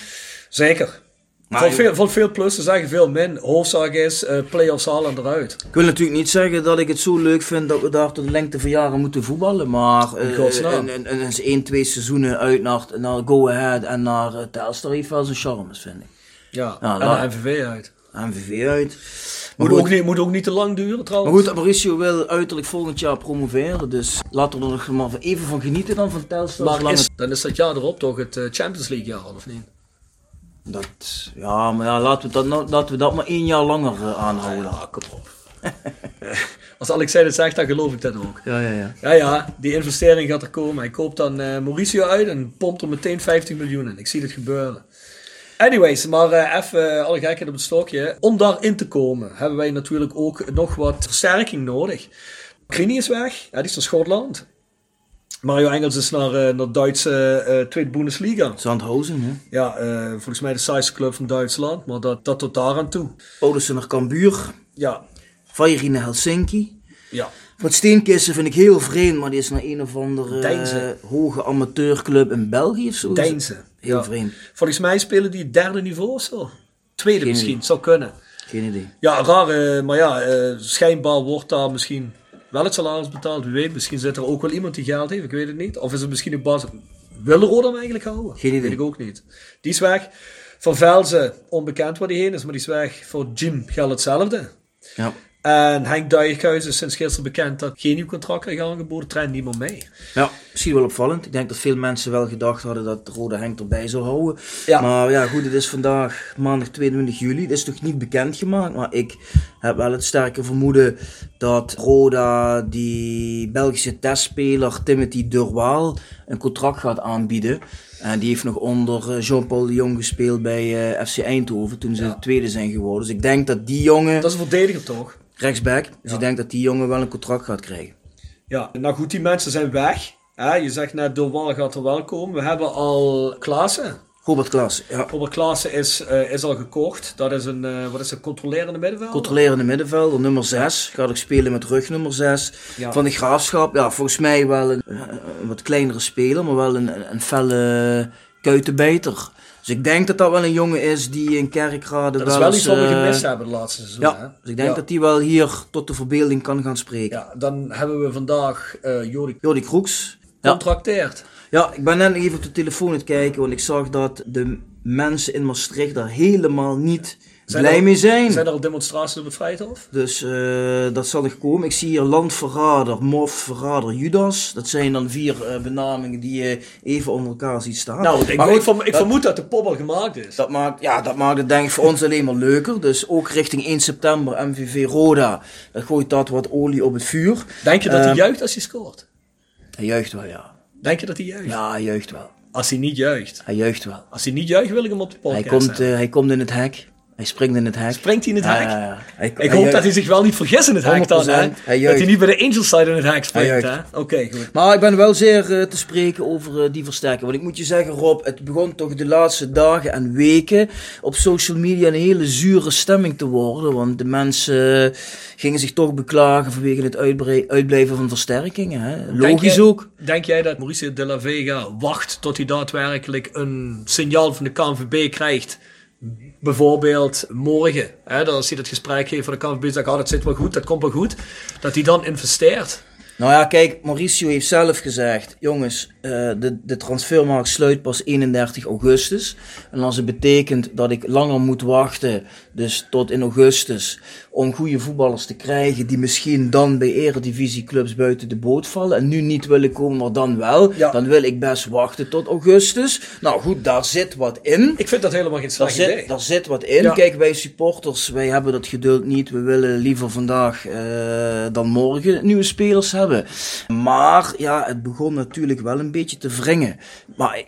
[SPEAKER 1] Zeker.
[SPEAKER 2] Maar
[SPEAKER 1] van, veel, van veel plussen zeggen veel min. Hoofdzaak is, eh play-offs halen en eruit.
[SPEAKER 2] Ik wil natuurlijk niet zeggen dat ik het zo leuk vind dat we daar tot de lengte van jaren moeten voetballen. Maar eh, een, eens één, twee seizoenen uit naar, naar Go Ahead en naar uh, Telstar heeft wel zijn charmes, vind ik.
[SPEAKER 1] Ja,
[SPEAKER 2] Ja,
[SPEAKER 1] en de MVV uit.
[SPEAKER 2] MVV uit. Maar
[SPEAKER 1] Moet
[SPEAKER 2] goed,
[SPEAKER 1] ook, niet, moet ook niet te lang duren trouwens.
[SPEAKER 2] maar goed, Mauricio wil uiterlijk volgend jaar promoveren. Dus laten we er nog maar even van genieten dan van Telstar.
[SPEAKER 1] Maar is, dan is dat jaar erop toch het eh, Champions League jaar, of niet?
[SPEAKER 2] Dat, ja, maar ja, laten, we dat, nou- laten we dat maar één jaar langer eh, aanhouden.
[SPEAKER 1] Ja, kom op. Als Alex het zegt, dan geloof ik dat ook.
[SPEAKER 2] Ja, ja, ja.
[SPEAKER 1] Ja, ja, die investering gaat er komen. Hij koopt dan eh, Mauricio uit en pompt er meteen 15 miljoen in. Ik zie het gebeuren. Anyways, maar eh, even alle gekheid op het stokje. Om daarin te komen hebben wij natuurlijk ook nog wat versterking nodig. Krini is weg, ja, die is naar Schotland. Mario Engels is naar, eh, naar Duitse eh, Tweede Bundesliga.
[SPEAKER 2] Zandhausen, hè.
[SPEAKER 1] Ja, eh, volgens mij de saaiste club van Duitsland, maar dat, dat tot daar aan toe.
[SPEAKER 2] Paulussen naar Cambuur.
[SPEAKER 1] Ja,
[SPEAKER 2] Fajri naar Helsinki.
[SPEAKER 1] ja.
[SPEAKER 2] Van Steenkissen vind ik heel vreemd, maar die is naar een of andere eh, hoge amateurclub in België of zo.
[SPEAKER 1] Deinze.
[SPEAKER 2] Heel
[SPEAKER 1] Ja.
[SPEAKER 2] vreemd.
[SPEAKER 1] Volgens mij spelen die het derde niveau of zo. Tweede
[SPEAKER 2] Geen
[SPEAKER 1] misschien,
[SPEAKER 2] idee.
[SPEAKER 1] zou kunnen.
[SPEAKER 2] Geen idee.
[SPEAKER 1] Ja, raar, eh, maar ja, eh, schijnbaar wordt daar misschien wel het salaris betaald. Wie weet, misschien zit er ook wel iemand die geld heeft, ik weet het niet. Of is het misschien een bas... Willen Roda hem eigenlijk houden?
[SPEAKER 2] Geen idee.
[SPEAKER 1] Weet ik ook niet. Die is weg. Van Velzen, onbekend waar die heen is, maar die is weg. Voor Jim geldt hetzelfde.
[SPEAKER 2] Ja.
[SPEAKER 1] En Henk Dijkhuis is sinds gisteren bekend dat geen nieuw contract krijgt aangeboden. Trein niet meer mee.
[SPEAKER 2] ja, misschien wel opvallend. Ik denk dat veel mensen wel gedacht hadden dat Rode Henk erbij zou houden.
[SPEAKER 1] Ja.
[SPEAKER 2] Maar ja, goed, het is vandaag maandag 22 juli. Het is nog niet bekendgemaakt, maar ik heb wel het sterke vermoeden dat Roda die Belgische testspeler Timothy Durwaal een contract gaat aanbieden. En die heeft nog onder eh, Jean-Paul de Jong gespeeld bij eh, FC Eindhoven toen ze
[SPEAKER 1] Ja.
[SPEAKER 2] de tweede zijn geworden. Dus ik denk dat die jongen,
[SPEAKER 1] Dat is een verdediger toch?
[SPEAKER 2] Rechtsback, dus ik denk dat die jongen wel een contract gaat krijgen.
[SPEAKER 1] Ja, nou goed, die mensen zijn weg. Hè, je zegt net, Doorwal gaat er wel komen. We hebben al Klaassen.
[SPEAKER 2] Robert Klaas, ja.
[SPEAKER 1] Robert Klaassen is, eh, is al gekocht. Dat is een, eh, wat is een controlerende middenvelder?
[SPEAKER 2] Controlerende middenvelder, nummer 6. Gaat ook spelen met rug nummer 6.
[SPEAKER 1] Ja.
[SPEAKER 2] Van de graafschap, ja, volgens mij wel een, eh, een wat kleinere speler, maar wel een, een, felle kuitenbeter. Dus ik denk dat dat wel een jongen is die in Kerkrade
[SPEAKER 1] Dat is wel iets wat we gemist hebben de laatste seizoen.
[SPEAKER 2] Ja,
[SPEAKER 1] hè?
[SPEAKER 2] dus ik denk
[SPEAKER 1] Ja.
[SPEAKER 2] dat hij wel hier tot de verbeelding kan gaan spreken.
[SPEAKER 1] Ja, dan hebben we vandaag uh,
[SPEAKER 2] Jordi Kroeks. Ja.
[SPEAKER 1] contracteerd.
[SPEAKER 2] ja, ik ben net even op de telefoon aan het kijken, want ik zag dat de mensen in Maastricht daar helemaal niet blij
[SPEAKER 1] er,
[SPEAKER 2] mee zijn.
[SPEAKER 1] Zijn er al demonstraties op het Vrijthof?
[SPEAKER 2] Dus uh, dat zal nog komen. Ik zie hier landverrader, mof, verrader, Judas. Dat zijn dan vier uh, benamingen die je even onder elkaar ziet staan.
[SPEAKER 1] Nou, ik,
[SPEAKER 2] Maar
[SPEAKER 1] ik, verm- ik
[SPEAKER 2] dat-
[SPEAKER 1] vermoed dat de pop al gemaakt is.
[SPEAKER 2] Dat maakt, ja, dat maakt het denk ik voor ons alleen maar leuker. Dus ook richting 1 september MVV Roda. Dat gooit dat wat olie op het vuur.
[SPEAKER 1] Denk je dat hij
[SPEAKER 2] Ehm,
[SPEAKER 1] juicht als hij scoort?
[SPEAKER 2] Hij juicht wel, ja.
[SPEAKER 1] Denk je dat hij juicht?
[SPEAKER 2] Ja, hij juicht wel.
[SPEAKER 1] Als hij niet juicht.
[SPEAKER 2] Hij juicht wel.
[SPEAKER 1] Als hij niet juicht, wil ik hem op de
[SPEAKER 2] Hij
[SPEAKER 1] podcast
[SPEAKER 2] komt,
[SPEAKER 1] hebben.
[SPEAKER 2] eh, hij komt in het hek. Hij springt in het hek.
[SPEAKER 1] Springt hij in het hek?
[SPEAKER 2] Hij-
[SPEAKER 1] Ik hoop dat hij zich wel niet vergist in het hek dan, hè?
[SPEAKER 2] 100%. Hij
[SPEAKER 1] Dat hij niet bij de Angels side in het hek springt. Oké, goed.
[SPEAKER 2] Maar ik ben wel zeer eh, te spreken over eh, die versterking. Want ik moet je zeggen, Rob, het begon toch de laatste dagen en weken op social media een hele zure stemming te worden. Want de mensen gingen zich toch beklagen vanwege het uitblijven van versterkingen. Hè? Logisch ook.
[SPEAKER 1] Denk jij dat Mauricio de la Vega wacht tot hij daadwerkelijk een signaal van de KNVB krijgt? Bijvoorbeeld morgen, hè, dat als hij dat gesprek heeft van de KNVB, zegt, ah, dat zit wel goed, dat komt wel goed. Dat hij dan investeert.
[SPEAKER 2] Nou ja, kijk, Mauricio heeft zelf gezegd: jongens, eh, de, de transfermarkt sluit pas 31 augustus. En als het betekent dat ik langer moet wachten, dus tot in augustus, om goede voetballers te krijgen die misschien dan bij eredivisieclubs buiten de boot vallen en nu niet willen komen, maar dan wel,
[SPEAKER 1] Ja.
[SPEAKER 2] dan wil ik best wachten tot augustus. Nou goed, daar zit wat in.
[SPEAKER 1] Ik vind dat helemaal geen
[SPEAKER 2] Daar
[SPEAKER 1] slecht idee.
[SPEAKER 2] zit, daar zit wat in.
[SPEAKER 1] Ja.
[SPEAKER 2] Kijk, wij supporters, wij hebben dat geduld niet. We willen liever vandaag eh, dan morgen nieuwe spelers hebben. Maar ja, het begon natuurlijk wel een beetje te wringen. Maar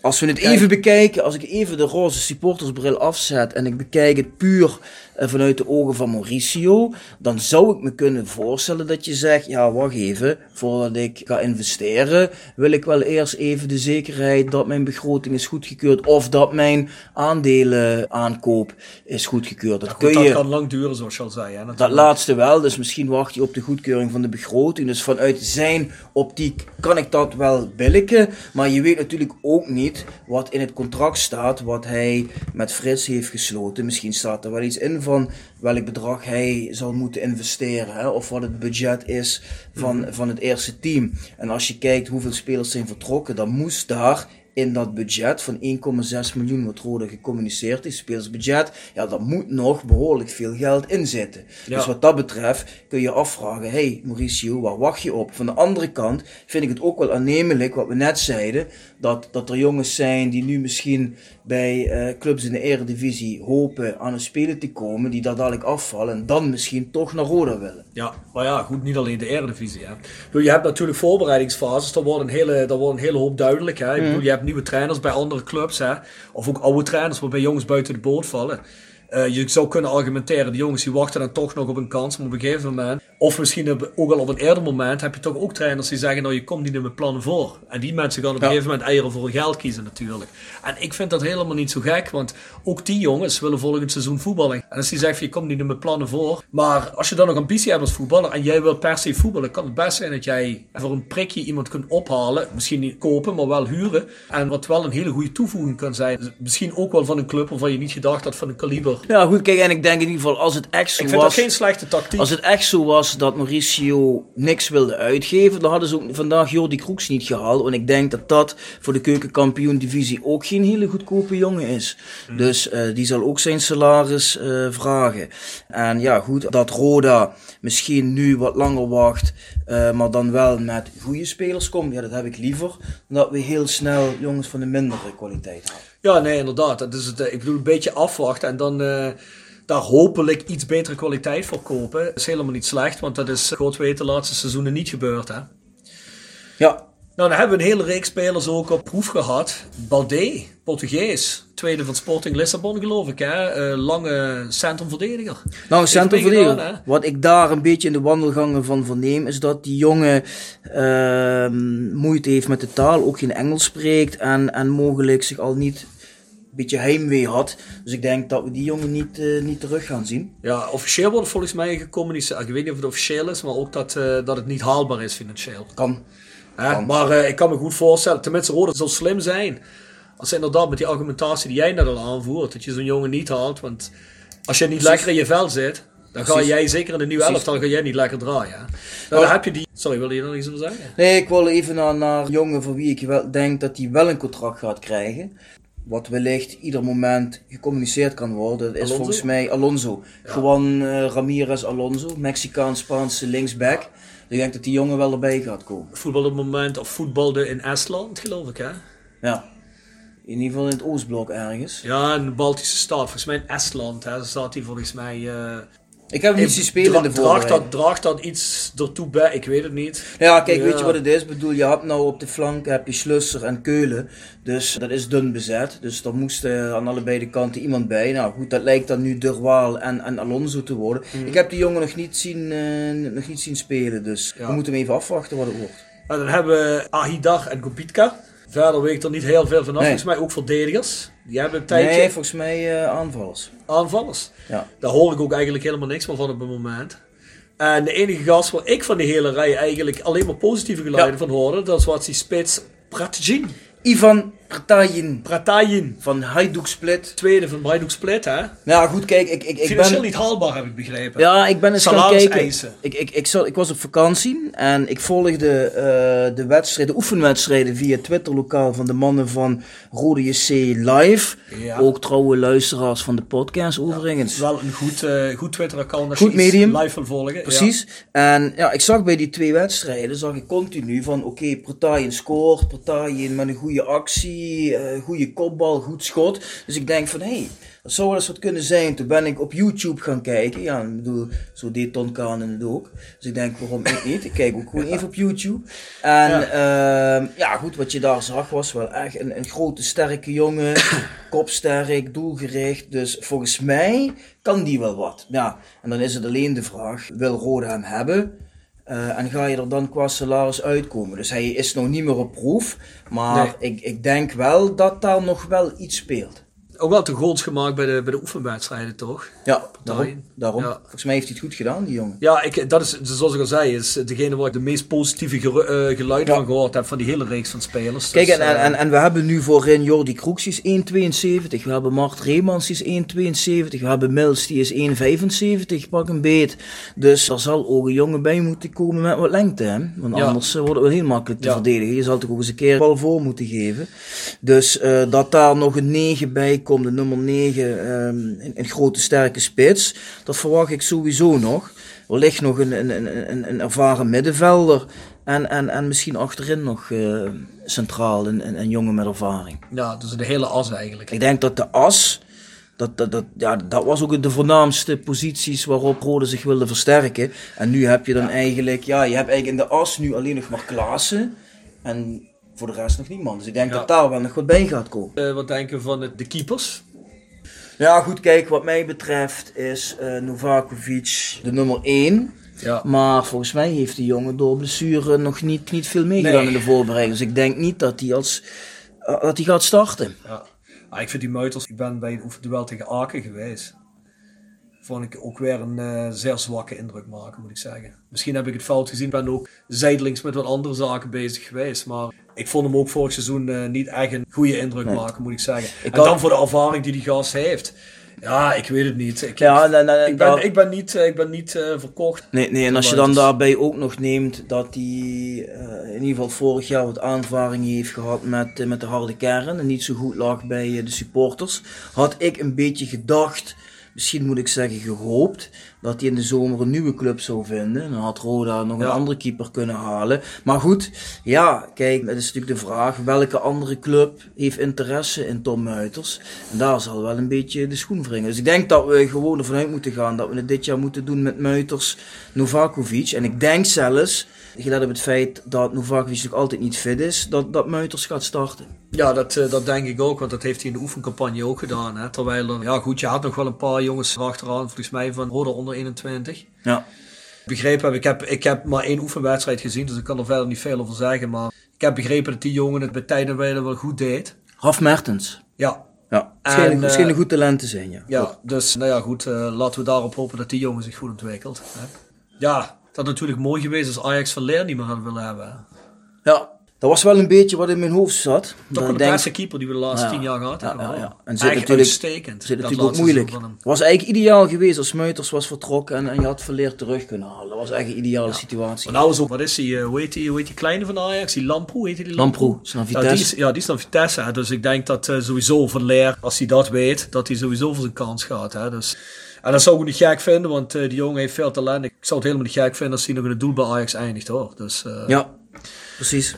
[SPEAKER 2] als we het even bekijken, als ik even de roze supportersbril afzet en ik bekijk het puur vanuit de ogen van Mauricio, dan zou ik me kunnen voorstellen dat je zegt, ja wacht even, voordat ik ga investeren, wil ik wel eerst even de zekerheid dat mijn begroting is goedgekeurd of dat mijn aandelen aankoop is goedgekeurd. Dat
[SPEAKER 1] Goed,
[SPEAKER 2] kun
[SPEAKER 1] dat
[SPEAKER 2] je...
[SPEAKER 1] kan lang duren, zoals je al zei. Hè,
[SPEAKER 2] Dat laatste wel, dus misschien wacht je op de goedkeuring van de begroting. Dus vanuit zijn optiek kan ik dat wel billiken. Maar je weet natuurlijk ook niet wat in het contract staat, wat hij met Frits heeft gesloten. Misschien staat er wel iets in van welk bedrag hij zal moeten investeren. Hè? Of wat het budget is van, van het eerste team. En als je kijkt hoeveel spelers zijn vertrokken, dan moest daar in dat budget van 1,6 miljoen wat Roda gecommuniceerd is, spelersbudget, ja, daar moet nog behoorlijk veel geld in zitten.
[SPEAKER 1] Ja.
[SPEAKER 2] Dus wat dat betreft kun je afvragen, hey Mauricio, waar wacht je op? Van de andere kant vind ik het ook wel aannemelijk, wat we net zeiden, dat, dat er jongens zijn die nu misschien bij eh, clubs in de eredivisie hopen aan een speler te komen, die daar dadelijk afvallen en dan misschien toch naar Roda willen.
[SPEAKER 1] Ja, maar ja, goed, niet alleen de Eredivisie. Hè. Bedoel, je hebt natuurlijk voorbereidingsfases, daar wordt een hele, daar wordt een hele hoop duidelijk. Hè. Bedoel, je hebt nieuwe trainers bij andere clubs, hè. of ook oude trainers waarbij jongens buiten de boot vallen. Eh, je zou kunnen argumenteren, die jongens die wachten dan toch nog op een kans, maar op een gegeven moment, of misschien op- ook al op een eerder moment, heb je toch ook trainers die zeggen, nou je komt niet in mijn plannen voor. En die mensen gaan op een
[SPEAKER 2] Ja.
[SPEAKER 1] gegeven moment eieren voor hun geld kiezen natuurlijk. En ik vind dat helemaal niet zo gek, want ook die jongens willen volgend seizoen voetballen. En als die zeggen, je komt niet in mijn plannen voor, maar als je dan nog ambitie hebt als voetballer en jij wil per se voetballen, kan het best zijn dat jij voor een prikje iemand kunt ophalen, misschien niet kopen, maar wel huren. En wat wel een hele goede toevoeging kan zijn, misschien ook wel van een club waarvan je niet gedacht had van een kaliber.
[SPEAKER 2] Ja goed, kijk en ik denk in ieder geval als het echt zo
[SPEAKER 1] Ik vind
[SPEAKER 2] was...
[SPEAKER 1] dat geen slechte tactiek.
[SPEAKER 2] Als het echt zo was dat Mauricio niks wilde uitgeven, dan hadden ze ook vandaag Jordi Kroeks niet gehaald. Want ik denk dat dat voor de keukenkampioen-divisie ook geen hele goedkope jongen is. Dus eh, die zal ook zijn salaris eh, vragen. En ja, goed, dat Roda misschien nu wat langer wacht, eh, maar dan wel met goede spelers komt. Ja, dat heb ik liever dan dat we heel snel jongens van de mindere kwaliteit halen.
[SPEAKER 1] Ja, nee, inderdaad. Dat het, eh, ik bedoel, een beetje afwachten en dan eh, daar hopelijk iets betere kwaliteit voor kopen. Dat is helemaal niet slecht, want dat is, God weet, de laatste seizoenen niet gebeurd, hè.
[SPEAKER 2] Ja,
[SPEAKER 1] Nou, dan hebben we een hele reeks spelers ook op proef gehad. Balde, Portugees. Tweede van Sporting Lissabon, geloof ik, hè. Eh, lange centrumverdediger.
[SPEAKER 2] Nou, centrumverdediger. Wat ik daar een beetje in de wandelgangen van verneem, is dat die jongen ehm, moeite heeft met de taal, ook geen Engels spreekt en, en mogelijk zich al niet een beetje heimwee had. Dus ik denk dat we die jongen niet, eh, niet terug gaan zien.
[SPEAKER 1] Ja, officieel wordt volgens mij gecommuniceerd. Ik weet niet of het officieel is, maar ook dat, eh, dat het niet haalbaar is financieel.
[SPEAKER 2] Kan.
[SPEAKER 1] Hè? Maar eh, ik kan me goed voorstellen, tenminste Roda zal slim zijn. Als inderdaad met die argumentatie die jij net al aanvoert, dat je zo'n jongen niet haalt, want als je niet lekker in je vel zit, dan ga
[SPEAKER 2] Precies.
[SPEAKER 1] jij zeker in de nieuwe
[SPEAKER 2] Precies.
[SPEAKER 1] elf, dan ga jij niet lekker draaien. Nou, dan heb je die... Sorry, wil je nog iets over zeggen?
[SPEAKER 2] Nee, ik wil even naar, naar jongen voor wie ik wel denk dat hij wel een contract gaat krijgen. Wat wellicht ieder moment gecommuniceerd kan worden. Is
[SPEAKER 1] Alonso?
[SPEAKER 2] volgens mij Alonso. Gewoon eh, Ramirez Alonso, Mexicaans-Spaanse linksback. Ik denk dat die jongen wel erbij gaat komen.
[SPEAKER 1] Voetbal op het moment, of voetbalde in Estland, geloof ik, hè?
[SPEAKER 2] Ja. In ieder geval in het Oostblok ergens.
[SPEAKER 1] Ja, in de Baltische staat. Volgens mij in Estland, hè, staat hij volgens mij... eh,
[SPEAKER 2] Ik heb hem niet zien spelen in de
[SPEAKER 1] draagt, dat, draagt dat iets ertoe bij? Ik weet het niet.
[SPEAKER 2] Ja, kijk,
[SPEAKER 1] Ja.
[SPEAKER 2] weet je wat het is? Ik bedoel, je hebt nou op de flank heb je Slusser en Keulen. Dus dat is dun bezet. Dus er moest eh, aan allebei de kanten iemand bij. Nou goed, dat lijkt dan nu Durwaal en, en Alonso te worden. Ik heb die jongen nog niet zien, eh, nog niet zien spelen. Dus
[SPEAKER 1] Ja.
[SPEAKER 2] we moeten hem even afwachten wat het wordt.
[SPEAKER 1] Dan hebben we Ahidar en Gopitka. Verder weet ik er niet heel veel vanaf.
[SPEAKER 2] Nee.
[SPEAKER 1] Volgens mij ook verdedigers. Die hebben een tijdje
[SPEAKER 2] Nee, volgens mij eh, aanvallers.
[SPEAKER 1] aanvallers.
[SPEAKER 2] Ja.
[SPEAKER 1] Daar hoor ik ook eigenlijk helemaal niks meer van op het moment. En de enige gast waar ik van de hele rij eigenlijk alleen maar positieve geluiden
[SPEAKER 2] Ja.
[SPEAKER 1] van hoorde, dat was die spits Pratajin.
[SPEAKER 2] Ivan Pratajin
[SPEAKER 1] Pratajin.
[SPEAKER 2] van Hajduk Split.
[SPEAKER 1] Tweede van Braidhoek Split, hè?
[SPEAKER 2] Nou goed, kijk, ik, ik, ik
[SPEAKER 1] Financieel
[SPEAKER 2] ben...
[SPEAKER 1] niet haalbaar, heb ik begrepen.
[SPEAKER 2] Ja, ik ben eens gaan kijken. Ik, ik, ik, zat, ik was op vakantie en ik volgde eh, de wedstrijden, de oefenwedstrijden via Twitter-lokaal van de mannen van Rode JC Live.
[SPEAKER 1] Ja.
[SPEAKER 2] Ook trouwe luisteraars van de podcast overigens.
[SPEAKER 1] Wel een goed, eh, goed Twitter-account als
[SPEAKER 2] Goed
[SPEAKER 1] je
[SPEAKER 2] medium.
[SPEAKER 1] live wil volgen.
[SPEAKER 2] Precies. En ja, ik zag bij die twee wedstrijden, zag ik continu van, oké, okay, scoort, Partijen met een goede actie, eh goede kopbal, goed schot. Dus ik denk van, hé, hey, dat zou wel eens wat kunnen zijn. Toen ben ik op YouTube gaan kijken. Ja, ik bedoel, zo deed Ton Kanen het ook. Dus ik denk, waarom ik niet? Ik kijk ook gewoon even op YouTube. En ja, ja goed, wat je daar zag was wel echt een, een grote, sterke jongen. kopsterk, doelgericht. Dus volgens mij kan die wel wat. Ja, en dan is het alleen de vraag, wil Rode hem hebben? Uh, en ga je er dan qua salaris uitkomen? Dus hij is nog niet meer op proef. Maar nee. ik, ik denk wel dat daar nog wel iets speelt.
[SPEAKER 1] Ook wel te goals gemaakt bij de, bij de oefenwedstrijden, toch?
[SPEAKER 2] Ja, daarom. daarom. Ja. Volgens mij heeft hij het goed gedaan, die jongen.
[SPEAKER 1] Ja, ik, dat is, zoals ik al zei, is degene waar ik de meest positieve geluiden ja. van gehoord heb van die hele reeks van spelers.
[SPEAKER 2] Kijk,
[SPEAKER 1] dus,
[SPEAKER 2] en, uh, en, en we hebben nu voorin Jordi Kroeks, is 1,72. We hebben Mart Reemans, die is 1,72. We hebben Mills, die is 1,75. Pak een beet. Dus er zal ook een jongen bij moeten komen met wat lengte, hè? Want ja. anders wordt het wel heel makkelijk te verdedigen. Je zal toch ook eens een keer wel voor moeten geven. Dus uh, dat daar nog een 9 bij komt, de nummer 9, um, een, een, grote sterke spits, dat verwacht ik sowieso nog. Er ligt nog een, een, een, een ervaren middenvelder en, en, en misschien achterin nog uh, centraal een, een, jongen met ervaring.
[SPEAKER 1] Ja, dus de hele as eigenlijk.
[SPEAKER 2] Ik denk dat de as, dat, dat, dat, ja, dat was ook de voornaamste posities waarop Rode zich wilde versterken. En nu heb je dan ja. eigenlijk, ja, je hebt eigenlijk in de as nu alleen nog maar Klaassen en voor de rest nog niemand. Dus ik denk ja. dat daar wel nog wat bij gaat komen.
[SPEAKER 1] Uh, wat denken we van de keepers?
[SPEAKER 2] Ja, goed, kijk, wat mij betreft is uh, Novakovic de nummer 1.
[SPEAKER 1] Ja.
[SPEAKER 2] Maar volgens mij heeft die jongen door blessure nog niet, niet veel meegedaan nee. in de voorbereiding. Dus ik denk niet dat hij als uh, dat hij gaat starten.
[SPEAKER 1] Ja. Ah, ik vind die Muiters, ik ben bij een oefenduel tegen Aken geweest. Vond ik ook weer een uh, zeer zwakke indruk maken, moet ik zeggen. Misschien heb ik het fout gezien, ik ben ook zijdelings met wat andere zaken bezig geweest. Maar ik vond hem ook vorig seizoen uh, niet echt een goede indruk nee. maken, moet ik zeggen. Ik en had... dan voor de ervaring die die gast heeft. Ja, ik weet het niet. Ik,
[SPEAKER 2] ja, nee, nee,
[SPEAKER 1] ik, ben, ik ben niet, ik ben niet uh, verkocht.
[SPEAKER 2] Nee, nee, en als je dan daarbij ook nog neemt dat hij uh, in ieder geval vorig jaar wat aanvaringen heeft gehad met, uh, met de harde kern en niet zo goed lag bij de supporters, had ik een beetje gedacht, misschien moet ik zeggen gehoopt, dat hij in de zomer een nieuwe club zou vinden. En dan had Roda nog ja. een andere keeper kunnen halen. Maar goed, ja, kijk, dat is natuurlijk de vraag. Welke andere club heeft interesse in Tom Muiters? En daar zal wel een beetje de schoen wringen. Dus ik denk dat we gewoon ervan uit moeten gaan dat we het dit jaar moeten doen met Muiters, Novakovic. En ik denk zelfs, gelet op het feit dat Novakovic nog altijd niet fit is, dat, dat Muiters gaat starten.
[SPEAKER 1] Ja, dat, uh, dat denk ik ook, want dat heeft hij in de oefencampagne ook gedaan. Hè? Terwijl, er, ja goed, je had nog wel een paar jongens achteraan, volgens mij van Roda onder 21.
[SPEAKER 2] Ja.
[SPEAKER 1] Begrepen heb, ik heb, ik heb maar één oefenwedstrijd gezien, dus ik kan er verder niet veel over zeggen. Maar ik heb begrepen dat die jongen het bij tijden wel goed deed.
[SPEAKER 2] Raf Mertens.
[SPEAKER 1] Ja.
[SPEAKER 2] Ja, misschien uh, een goed talent te zijn, ja.
[SPEAKER 1] Ja, goed. dus nou ja, goed, uh, laten we daarop hopen dat die jongen zich goed ontwikkelt. Hè? Ja, dat had natuurlijk mooi geweest als Ajax van Leer niet meer had willen hebben.
[SPEAKER 2] Ja, Dat was wel een beetje wat in mijn hoofd zat.
[SPEAKER 1] Toch de
[SPEAKER 2] denk-
[SPEAKER 1] beste keer die we de laatste
[SPEAKER 2] Ja.
[SPEAKER 1] tien jaar gehad hebben.
[SPEAKER 2] ja, ja. En zit natuurlijk-
[SPEAKER 1] uitstekend.
[SPEAKER 2] zit natuurlijk ook moeilijk. Het was eigenlijk ideaal geweest als Smeuters was vertrokken en, en je had verleerd terug kunnen halen. Dat was echt een ideale situatie.
[SPEAKER 1] Maar nou is ook, wat is die, eh, hoe heet die, hoe heet die kleine van Ajax? Die Lamproe, heet die?
[SPEAKER 2] Lamproe, naar
[SPEAKER 1] Ja, die is, ja, die is dan Vitesse. Hè. Dus ik denk dat eh, sowieso Van Leer, als hij dat weet, dat hij sowieso voor zijn kans gaat. Hè. Dus, en dat zou ik niet gek vinden, want eh, die jongen heeft veel talent. Ik zou het helemaal niet gek vinden als hij nog in het doel bij Ajax eindigt hoor. Dus, eh,
[SPEAKER 2] Ja, precies.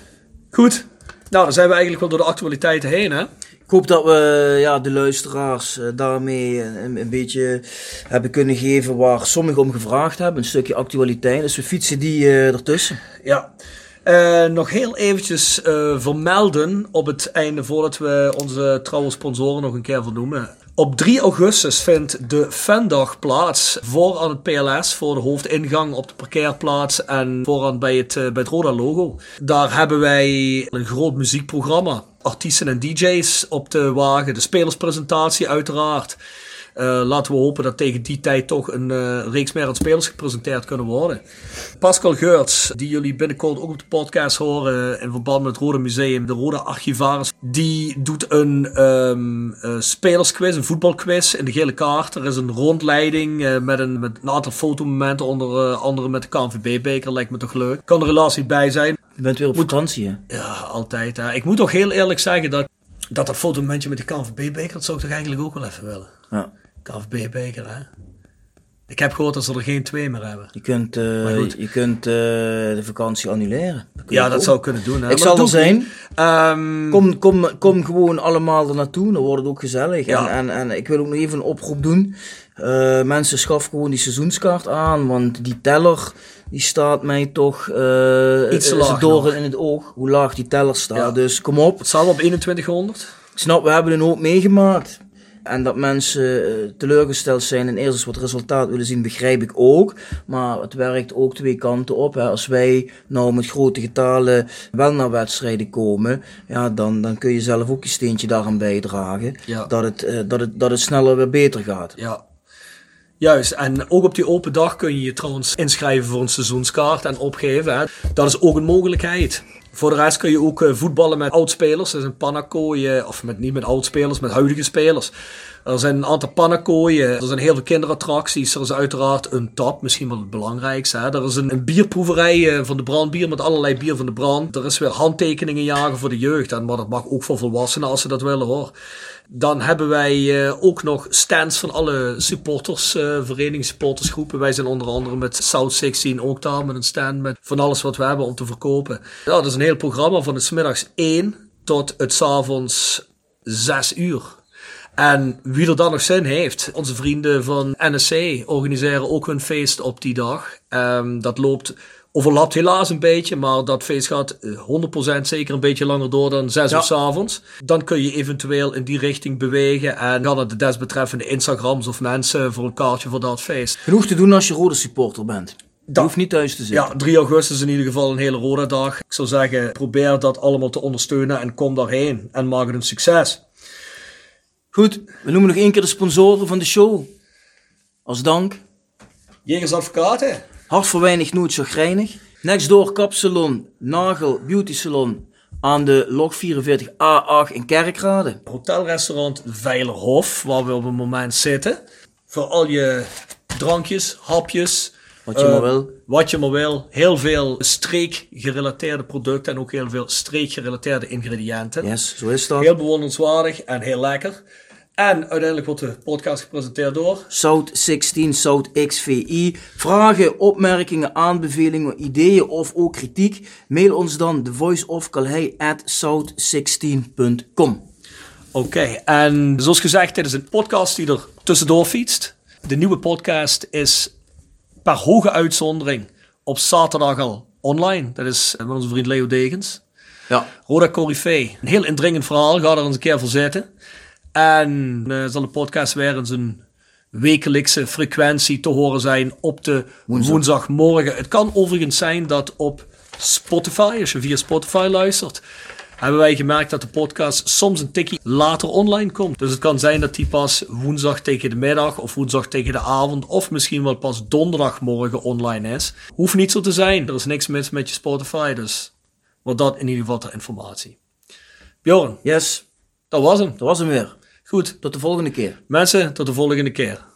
[SPEAKER 1] Goed. Nou, dan zijn we eigenlijk wel door de actualiteiten heen hè.
[SPEAKER 2] Ik hoop dat we ja, de luisteraars eh, daarmee een, een beetje hebben kunnen geven waar sommigen om gevraagd hebben. Een stukje actualiteit. Dus we fietsen die ertussen.
[SPEAKER 1] Ja. Nog heel eventjes vermelden op het einde voordat we onze trouwe sponsoren nog een keer vernoemen. Op 3 augustus vindt de Fandag plaats voor aan het PLS, voor de hoofdingang op de parkeerplaats en vooraan bij het, eh, bij het Roda logo. Daar hebben wij een groot muziekprogramma. Artiesten en DJ's op de wagen, de spelerspresentatie uiteraard. Eh, laten we hopen dat tegen die tijd toch een eh, reeks meer aan spelers gepresenteerd kunnen worden. Pascal Geurts, die jullie binnenkort ook op de podcast horen in verband met het Rode Museum, de Rode Archivaris, die doet een ehm eh, spelersquiz, een voetbalquiz in de gele kaart. Er is een rondleiding eh, met, een, met een aantal fotomomenten, onder eh, andere met de KNVB-beker, lijkt me toch leuk. Kan er helaas niet bij zijn.
[SPEAKER 2] Je bent weer op vakantie, hè?
[SPEAKER 1] Ja, altijd. Hè. Ik moet toch heel eerlijk zeggen dat dat, dat fotomomentje met de KNVB-beker, dat zou ik toch eigenlijk ook wel even willen.
[SPEAKER 2] Ja.
[SPEAKER 1] KNVB-beker, hè. Ik heb gehoord dat ze er geen twee meer hebben.
[SPEAKER 2] Je kunt, eh, je kunt eh, de vakantie annuleren.
[SPEAKER 1] Ja,
[SPEAKER 2] ook.
[SPEAKER 1] dat zou kunnen doen. Hè.
[SPEAKER 2] Ik
[SPEAKER 1] Maar
[SPEAKER 2] zal er zijn.
[SPEAKER 1] Ehm,
[SPEAKER 2] Kom, kom, kom gewoon allemaal er naartoe, dan wordt het ook gezellig.
[SPEAKER 1] Ja.
[SPEAKER 2] En, en, en ik wil ook nog even een oproep doen. Eh, mensen, schaf gewoon die seizoenskaart aan, want die teller die staat mij toch
[SPEAKER 1] Iets
[SPEAKER 2] door
[SPEAKER 1] nog.
[SPEAKER 2] in het oog, hoe laag die teller staat.
[SPEAKER 1] Ja.
[SPEAKER 2] Dus kom op.
[SPEAKER 1] Staan we op 2100?
[SPEAKER 2] Ik snap, we hebben een hoop meegemaakt. En dat mensen eh, teleurgesteld zijn en eerst eens wat resultaat willen zien, begrijp ik ook. Maar het werkt ook twee kanten op. Hè. Als wij nou met grote getalen wel naar wedstrijden komen, ja, dan, dan kun je zelf ook je steentje daaraan bijdragen.
[SPEAKER 1] Ja.
[SPEAKER 2] Dat, het, eh, dat, het, dat het sneller weer beter gaat.
[SPEAKER 1] Ja. Juist, en ook op die open dag kun je je trouwens inschrijven voor een seizoenskaart en opgeven. Hè. Dat is ook een mogelijkheid. Voor de rest kun je ook eh, voetballen met oudspelers. Is een pannakooien, of met, niet met oudspelers, met huidige spelers. Er zijn een aantal pannakooien, er zijn heel veel kinderattracties. Er is uiteraard een tap, misschien wel het belangrijkste. Hè. Er is een, bierproeverij eh, van de brandbier met allerlei bier van de brand. Er is weer handtekeningen jagen voor de jeugd. Maar dat mag ook voor volwassenen als ze dat willen hoor. Dan hebben wij eh, ook nog stands van alle supporters, eh vereniging supportersgroepen. Wij zijn onder andere met South 16 ook daar met een stand met van alles wat we hebben om te verkopen. Ja, dat is een heel programma van 's middags 1 tot het avonds 6 uur. En wie er dan nog zin heeft, onze vrienden van NSC organiseren ook hun feest op die dag. Ehm, dat loopt, overlapt helaas een beetje, maar dat feest gaat eh, 100% zeker een beetje langer door dan 6
[SPEAKER 2] Ja.
[SPEAKER 1] uur 's avonds. Dan kun je eventueel in die richting bewegen en ga naar de desbetreffende Instagrams of mensen voor een kaartje voor dat feest.
[SPEAKER 2] Genoeg te doen als je rode supporter bent. Je
[SPEAKER 1] Dat-
[SPEAKER 2] hoeft niet thuis te zitten.
[SPEAKER 1] Ja, 3 augustus is in ieder geval een hele rode dag. Ik zou zeggen, probeer dat allemaal te ondersteunen en kom daarheen en maak het een succes.
[SPEAKER 2] Goed, we noemen nog één keer de sponsoren van de show. Als dank.
[SPEAKER 1] Jegers Advocaten.
[SPEAKER 2] Hart voor weinig, nooit chagrijnig. Next door Kapsalon, Nagel, Beauty Salon aan de log 44A8 in Kerkrade.
[SPEAKER 1] hotelrestaurant Veilerhof, waar we op het moment zitten. Voor al je drankjes, hapjes.
[SPEAKER 2] Wat je
[SPEAKER 1] eh,
[SPEAKER 2] maar wil.
[SPEAKER 1] Wat je maar wil. Heel veel streekgerelateerde producten en ook heel veel streekgerelateerde ingrediënten.
[SPEAKER 2] Yes, zo is dat.
[SPEAKER 1] Heel bewonderenswaardig en heel lekker. En uiteindelijk wordt de podcast gepresenteerd door...
[SPEAKER 2] South 16, South XVI. Vragen, opmerkingen, aanbevelingen, ideeën of ook kritiek? Mail ons dan thevoiceofcalhei at south16.com.
[SPEAKER 1] Oké, en zoals gezegd, dit is een podcast die er tussendoor fietst. De nieuwe podcast is per hoge uitzondering op zaterdag al online. Dat is met onze vriend Leo Degens.
[SPEAKER 2] Ja.
[SPEAKER 1] Roda Corifee. Een heel indringend verhaal. Ga er eens een keer voor zitten. En eh, zal de podcast weer in zijn wekelijkse frequentie te horen zijn op de woensdagmorgen. Het kan overigens zijn dat op Spotify, als je via Spotify luistert, hebben wij gemerkt dat de podcast soms een tikje later online komt. Dus het kan zijn dat die pas woensdag tegen de middag of woensdag tegen de avond of misschien wel pas donderdagmorgen online is. Hoeft niet zo te zijn. Er is niks mis met je Spotify, dus
[SPEAKER 3] Want dat in ieder geval ter informatie. Bjorn,
[SPEAKER 2] Yes,
[SPEAKER 3] dat was hem.
[SPEAKER 2] dat was hem weer.
[SPEAKER 3] Goed,
[SPEAKER 2] Tot de volgende keer.
[SPEAKER 3] mensen, tot de volgende keer.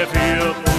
[SPEAKER 4] Wie jeder